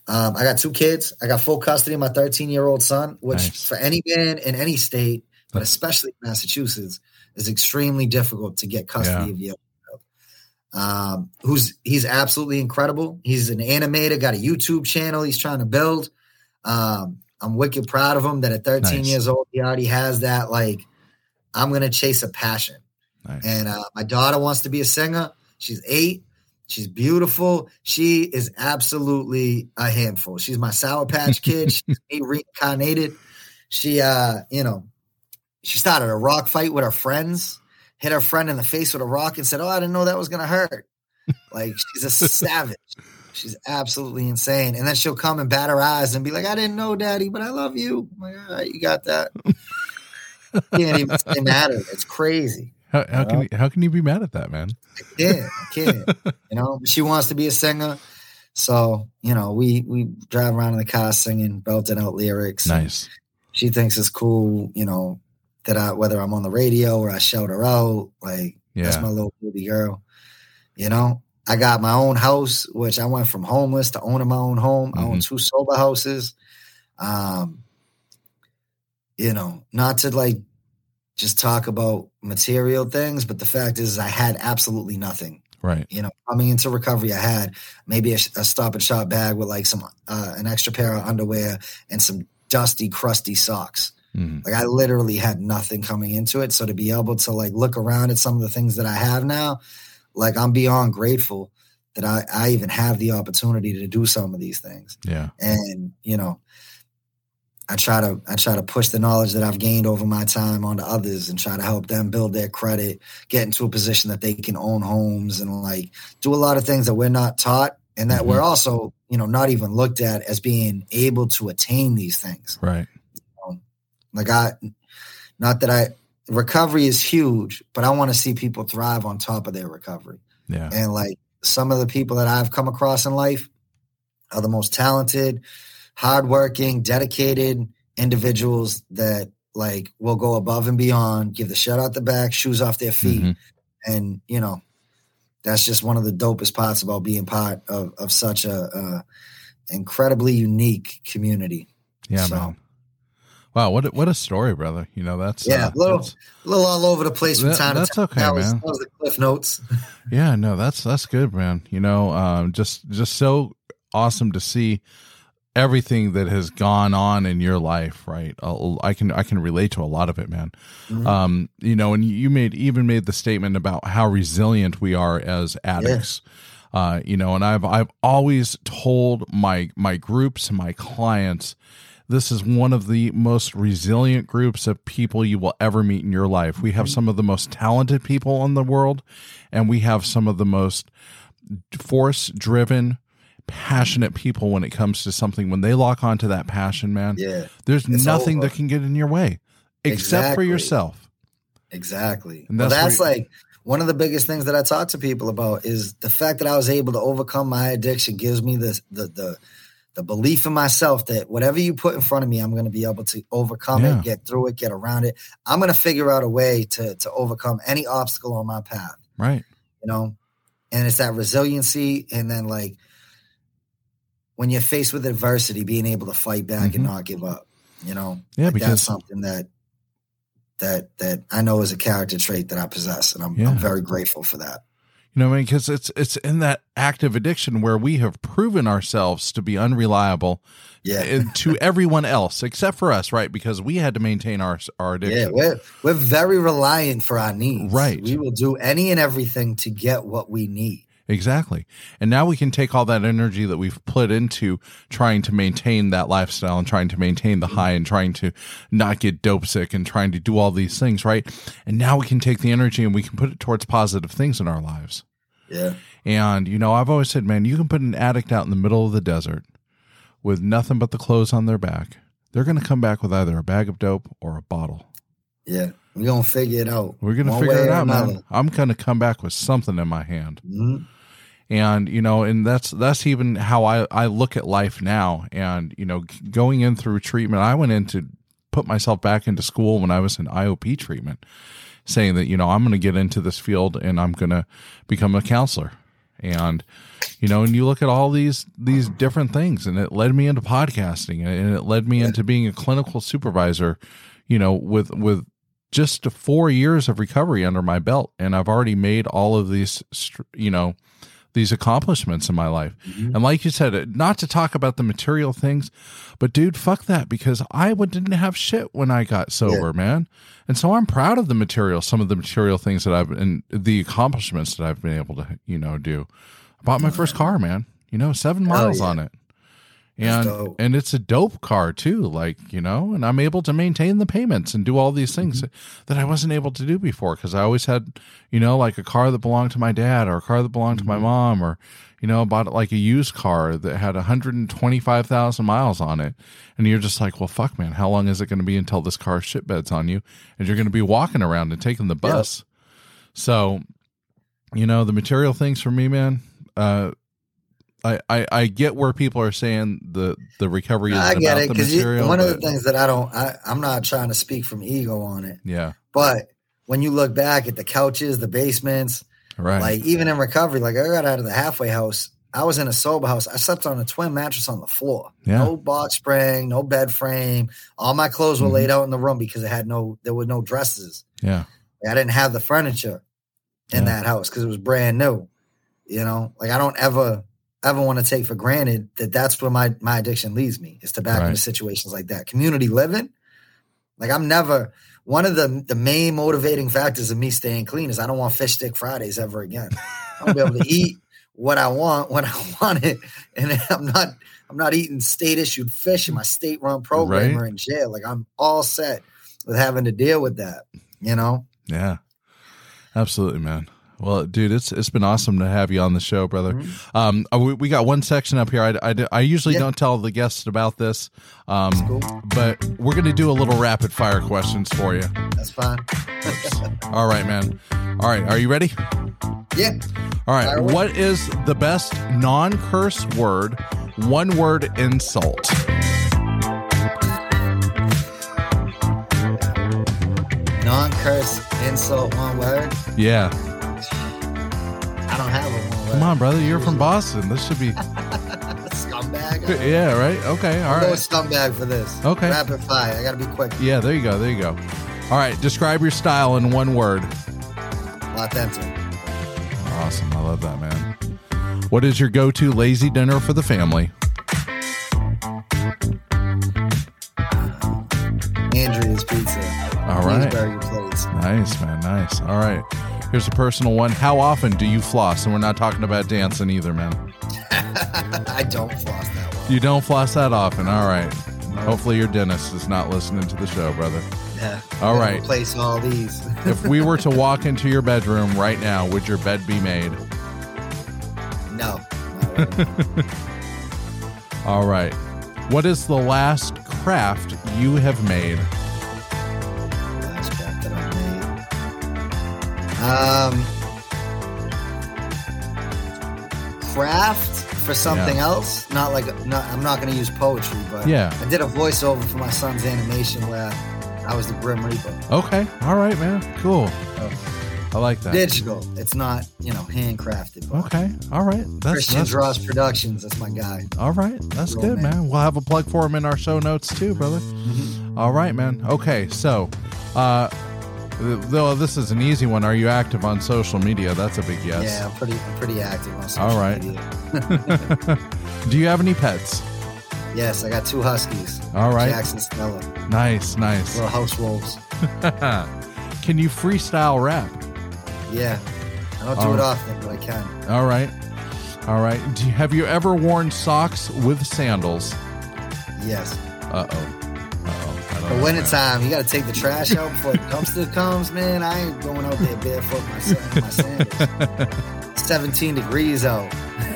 Um, I got two kids. I got full custody of my 13 year old son, which nice. for any man in any state, but especially Massachusetts, is extremely difficult to get custody yeah. of your um, who's he's absolutely incredible. He's an animator, got a YouTube channel he's trying to build. Um, I'm wicked proud of him that at 13 nice. years old, he already has that like, I'm gonna chase a passion. Nice. And uh, my daughter wants to be a singer. She's eight. She's beautiful. She is absolutely a handful. She's my Sour Patch Kid. She's reincarnated. She, uh, you know, she started a rock fight with her friends hit her friend in the face with a rock and said, "Oh, I didn't know that was going to hurt." like she's a savage. She's absolutely insane. And then she'll come and bat her eyes and be like, "I didn't know, Daddy, but I love you." I'm like, all right, you got that. can't even say mad at her. It's crazy. How, how can you, how can you be mad at that, man? I can't. I can't. you know, she wants to be a singer. So, you know, we we drive around in the car singing, belting out lyrics. Nice. She thinks it's cool, you know, that I whether I'm on the radio or I shout her out, like yeah. that's my little baby girl. You know, I got my own house, which I went from homeless to owning my own home. Mm-hmm. I own mm-hmm. two sober houses. Um, you know, not to like just talk about material things, but the fact is, I had absolutely nothing. Right. You know, coming into recovery, I had maybe a, a stop and shop bag with like some uh, an extra pair of underwear and some dusty, crusty socks. Mm-hmm. Like I literally had nothing coming into it. So to be able to like look around at some of the things that I have now, like I'm beyond grateful that I, I even have the opportunity to do some of these things. Yeah. And, you know, I try to I try to push the knowledge that I've gained over my time onto others and try to help them build their credit, get into a position that they can own homes and like do a lot of things that we're not taught and that mm-hmm. we're also, you know, not even looked at as being able to attain these things. Right. Like I, not that I recovery is huge, but I want to see people thrive on top of their recovery. Yeah. And like some of the people that I've come across in life are the most talented, hardworking, dedicated individuals that like will go above and beyond, give the shirt out the back, shoes off their feet, Mhm. and you know, that's just one of the dopest parts about being part of of such a, a incredibly unique community. Yeah, So- man. Wow, what a, what a story, brother. You know that's Yeah, uh, little- that's- A little all over the place from That- time that's to time. okay, that was, man. That was the cliff notes. yeah, no, that's that's good, man. You know, um, just just so awesome to see everything that has gone on in your life, right? Uh, I can I can relate to a lot of it, man. Mhm. Um, you know, and you made even made the statement about how resilient we are as addicts. Uh, you know, and I've I've always told my my groups and my clients this is one of the most resilient groups of people you will ever meet in your life. We have mhm. some of the most talented people in the world, and we have some of the most force driven, passionate people when it comes to something. When they lock onto that passion, man, yeah, there's nothing over. that can get in your way except for yourself. exactly. And well, that's that's like one of the biggest things that I talk to people about is the fact that I was able to overcome my addiction gives me the the the, the belief in myself that whatever you put in front of me, I'm going to be able to overcome Yeah. it, get through it, get around it. I'm going to figure out a way to to overcome any obstacle on my path. Right. you know and it's that resiliency and then like when you're faced with adversity being able to fight back Mhm. and not give up you know Yeah, Like, because- that's something that that that i know is a character trait that i possess and i'm, Yeah. I'm very grateful for that You know, what I mean, because it's it's in that active addiction where we have proven ourselves to be unreliable yeah eh, to everyone else except for us, right? Because we had to maintain our our addiction. yeah we're we're very reliant for our needs Right. we will do any and everything to get what we need Exactly. And now we can take all that energy that we've put into trying to maintain that lifestyle and trying to maintain the high and trying to not get dope sick and trying to do all these things, right? And now we can take the energy and we can put it towards positive things in our lives. yeah And, you know, I've always said, man, you can put an addict out in the middle of the desert with nothing but the clothes on their back. They're going to come back with either a bag of dope or a bottle. yeah we're gonna figure it out We're going to figure it out, man. I'm going to come back with something in my hand. Mhm. And you know and that's that's even how i i look at life now. And you know going in through treatment i went in to put myself back into school when i was in iop treatment saying that you know i'm going to get into this field and i'm going to become a counselor. And you know and you look at all these these different things and it led me into podcasting and it led me into being a clinical supervisor you know with with just four years of recovery under my belt. And i've already made all of these you know these accomplishments in my life. Mhm. And like you said, not to talk about the material things, but dude, fuck that because I didn't have shit when I got sober, man. And so I'm proud of the material, some of the material things that I've and the accomplishments that I've been able to, you know, do. I bought my first car, man. You know, seven miles yeah. on it. And and it's a dope car too, like, you know, and I'm able to maintain the payments and do all these things Mm-hmm. that I wasn't able to do before because I always had, you know, like a car that belonged to my dad or a car that belonged to my Mm-hmm. mom or, you know, bought like a used car that had 125,000 miles on it. And you're just like, well, fuck, man, how long is it going to be until this car shitbeds on you and you're going to be walking around and taking the bus? So, you know, the material things for me, man, uh, I, I, I get where people are saying the the recovery is I get it the because one of the things that I don't, I, I'm not trying to speak from ego on it, yeah, but when you look back at the couches, the basements, right. like even in recovery, like I got out of the halfway house, I was in a sober house. I slept on a twin mattress on the floor, Yeah. no box spring, no bed frame. All my clothes were Mhm. laid out in the room because it had no, there were no dresses. yeah, I didn't have the furniture in Yeah. that house because it was brand new. You know, like I don't ever ever want to take for granted that that's where my my addiction leads me is to back Right. into situations like that. Community living, like I'm never one of the the main motivating factors of me staying clean is I don't want fish stick Fridays ever again. I want to be able to eat what I want when I want it, and I'm not I'm not eating state issued fish in my state run program Right. or in jail. Like I'm all set with having to deal with that. You know. yeah, absolutely, man. Well, dude, it's it's been awesome to have you on the show, brother. Um, uh, we, we got one section up here. I, I, I usually Yeah. don't tell the guests about this, um, Cool. but we're gonna do a little rapid fire questions for you. That's fine. All right, man. All right, are you ready? Yeah. All right. Fire away. What is the best non-curse word? One word insult. Non curse, insult, one word. Yeah. I don't have one. Come on, brother. You're from Boston. This should be. scumbag. Yeah. Right. Okay. All go right. scumbag for this. Okay. Rapid fire. I gotta be quick. Yeah. There you go. There you go. All right. Describe your style in one word. Authentic. Awesome. I love that, man. What is your go-to lazy dinner for the family? Andrea's Pizza. All right. Burger plates. Nice, man. Nice. All right. Here's a personal one. How often do you floss? And we're not talking about dancing either, man. I don't floss that one. You don't floss that often. All right. Hopefully your dentist is not listening to the show, brother. Yeah. All Gotta. Replace all these. If we were to walk into your bedroom right now, would your bed be made? no. Right. All right. What is the last craft you have made? Um, craft for something Yeah. else. Not like not. I'm not going to use poetry, but Yeah. I did a voiceover for my son's animation where I was the Grim Reaper. Okay. All right, man. Cool. I like that. Digital. It's not you know handcrafted. Okay. All right. That's, Christian that's Draws Productions. That's my guy. all right. That's Real good, man. man. We'll have a plug for him in our show notes too, brother. All right, man. Okay. So, uh, though this is an easy one, are you active on social media? That's a big yes. Yeah, I'm pretty I'm pretty active on social All right. media. Do you have any pets? Yes, I got two huskies. All right. Jackson Stella, Nice, nice. little house wolves. Can you freestyle rap? Yeah, I don't do All it right. often, but I can. All right. All right. Do you, have you ever worn socks with sandals? Yes. Uh oh. But winter time, you got to take the trash out before the dumpster comes, man. I ain't going out there barefoot myself. My sandals. 17 degrees out.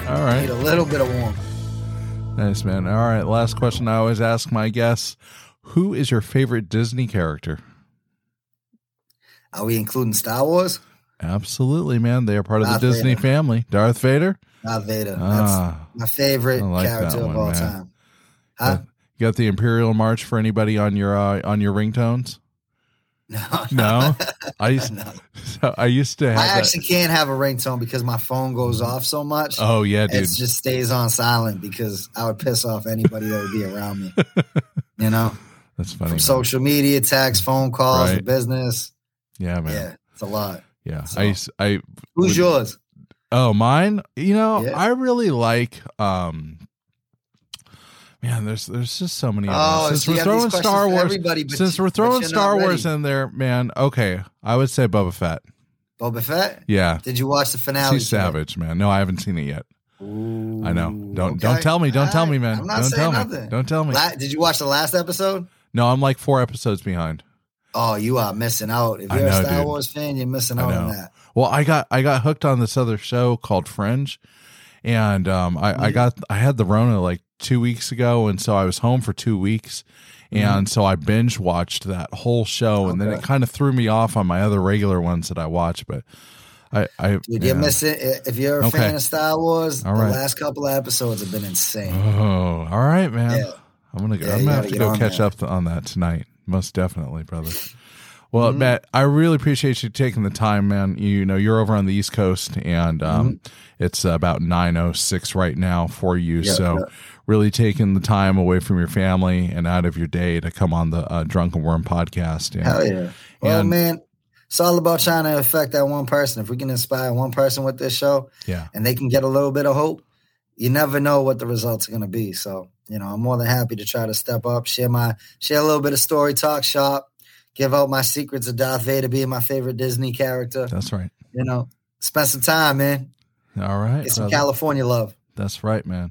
All right. Need a little bit of warmth. Nice, man. All right. Last question I always ask my guests Who is your favorite Disney character? Are we including Star Wars? Absolutely, man. They are part of the Disney Vader. family. Darth Vader? Darth Vader. That's Ah, my favorite like character that of all man. time. Huh? You got the Imperial March for anybody on your uh, on your ringtones? No. No? I used, no. so I used to have I that- actually can't have a ringtone because my phone goes off so much. Oh yeah, it just stays on silent because I would piss off anybody that would be around me. You know, That's funny. from man. social media, text, phone calls, Right. business. Yeah, man. Yeah, it's a lot. Yeah. So- I used I Who's Would- yours? Oh, mine. You know, Yeah. I really like. um Man, there's there's just so many. Oh. Since so we're throwing Star Wars, since we're throwing Star Wars in there, man. Okay, I would say Boba Fett. Boba Fett. Yeah, Did you watch the finale? she's savage, man. No, I haven't seen it yet. Ooh, I know. Don't okay. don't tell me. Don't tell me, man. I'm not don't saying tell me. nothing. Don't tell me. La- did you watch the last episode? No, I'm like four episodes behind. Oh, you are missing out. If you're know, a Star dude. Wars fan, you're missing out on that. Well, I got I got hooked on this other show called Fringe, and um, I, I Mhm. got I had the Rona like two weeks ago, and so I was home for two weeks, and so I binge watched that whole show, and then it Mm-hmm. Kind of threw me off on my other regular ones that I watch. But I, I Dude, yeah. you're missing. If you're a Okay. fan of Star Wars, All the last couple of episodes have been insane. Oh, all right, man. Yeah. I'm gonna go. Yeah, I'm gonna have gotta go catch that. up on that tonight. Most definitely, brother. Well, Mhm. Matt, I really appreciate you taking the time, man. You know, you're over on the East Coast, and um, Mm-hmm. it's about nine oh six right now for you. Yeah, so, yeah. Really taking the time away from your family and out of your day to come on the uh, Drunken Worm podcast. And, Hell yeah. Well, And- man, it's all about trying to affect that one person. If we can inspire one person with this show yeah, and they can get a little bit of hope, you never know what the results are going to be. So, you know, I'm more than happy to try to step up, share my, share a little bit of story talk shop, give out my secrets of Darth Vader being my favorite Disney character. that's right. You know, spend some time, man. All right, Get some brother. California love. That's right, man.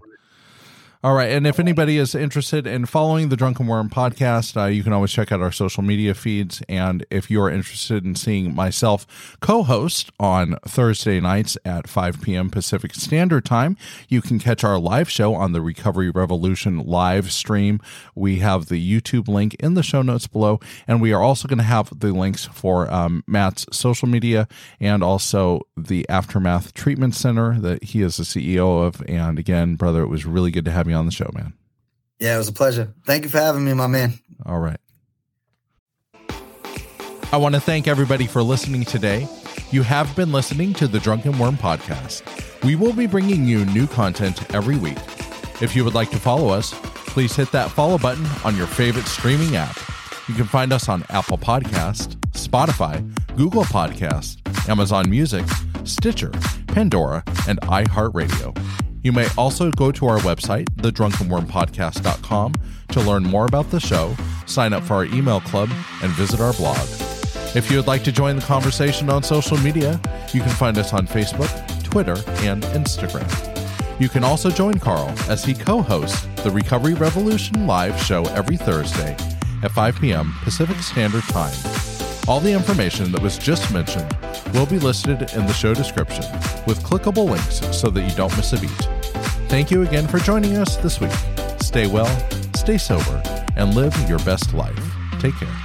All right. And if anybody is interested in following the Drunken Worm podcast, uh, you can always check out our social media feeds. And if you're interested in seeing myself co host on Thursday nights at 5 p.m. Pacific Standard Time, you can catch our live show on the Recovery Revolution live stream. We have the YouTube link in the show notes below. And we are also going to have the links for um, Matt's social media and also the Aftermath Treatment Center that he is the CEO of. And again, brother, it was really good to have you on the show, man. Yeah, it was a pleasure. Thank you for having me, my man. All right. I want to thank everybody for listening today. You have been listening to the Drunken Worm podcast. We will be bringing you new content every week. If you would like to follow us, please hit that follow button on your favorite streaming app. You can find us on Apple Podcast, Spotify, Google Podcast, Amazon Music, Stitcher, Pandora, and iHeartRadio. You may also go to our website, thedrunkenwormpodcast.com, to learn more about the show, sign up for our email club, and visit our blog. If you would like to join the conversation on social media, you can find us on Facebook, Twitter, and Instagram. You can also join Carl as he co hosts the Recovery Revolution live show every Thursday at 5 p.m. Pacific Standard Time. All the information that was just mentioned will be listed in the show description with clickable links so that you don't miss a beat. Thank you again for joining us this week. Stay well, stay sober, and live your best life. Take care.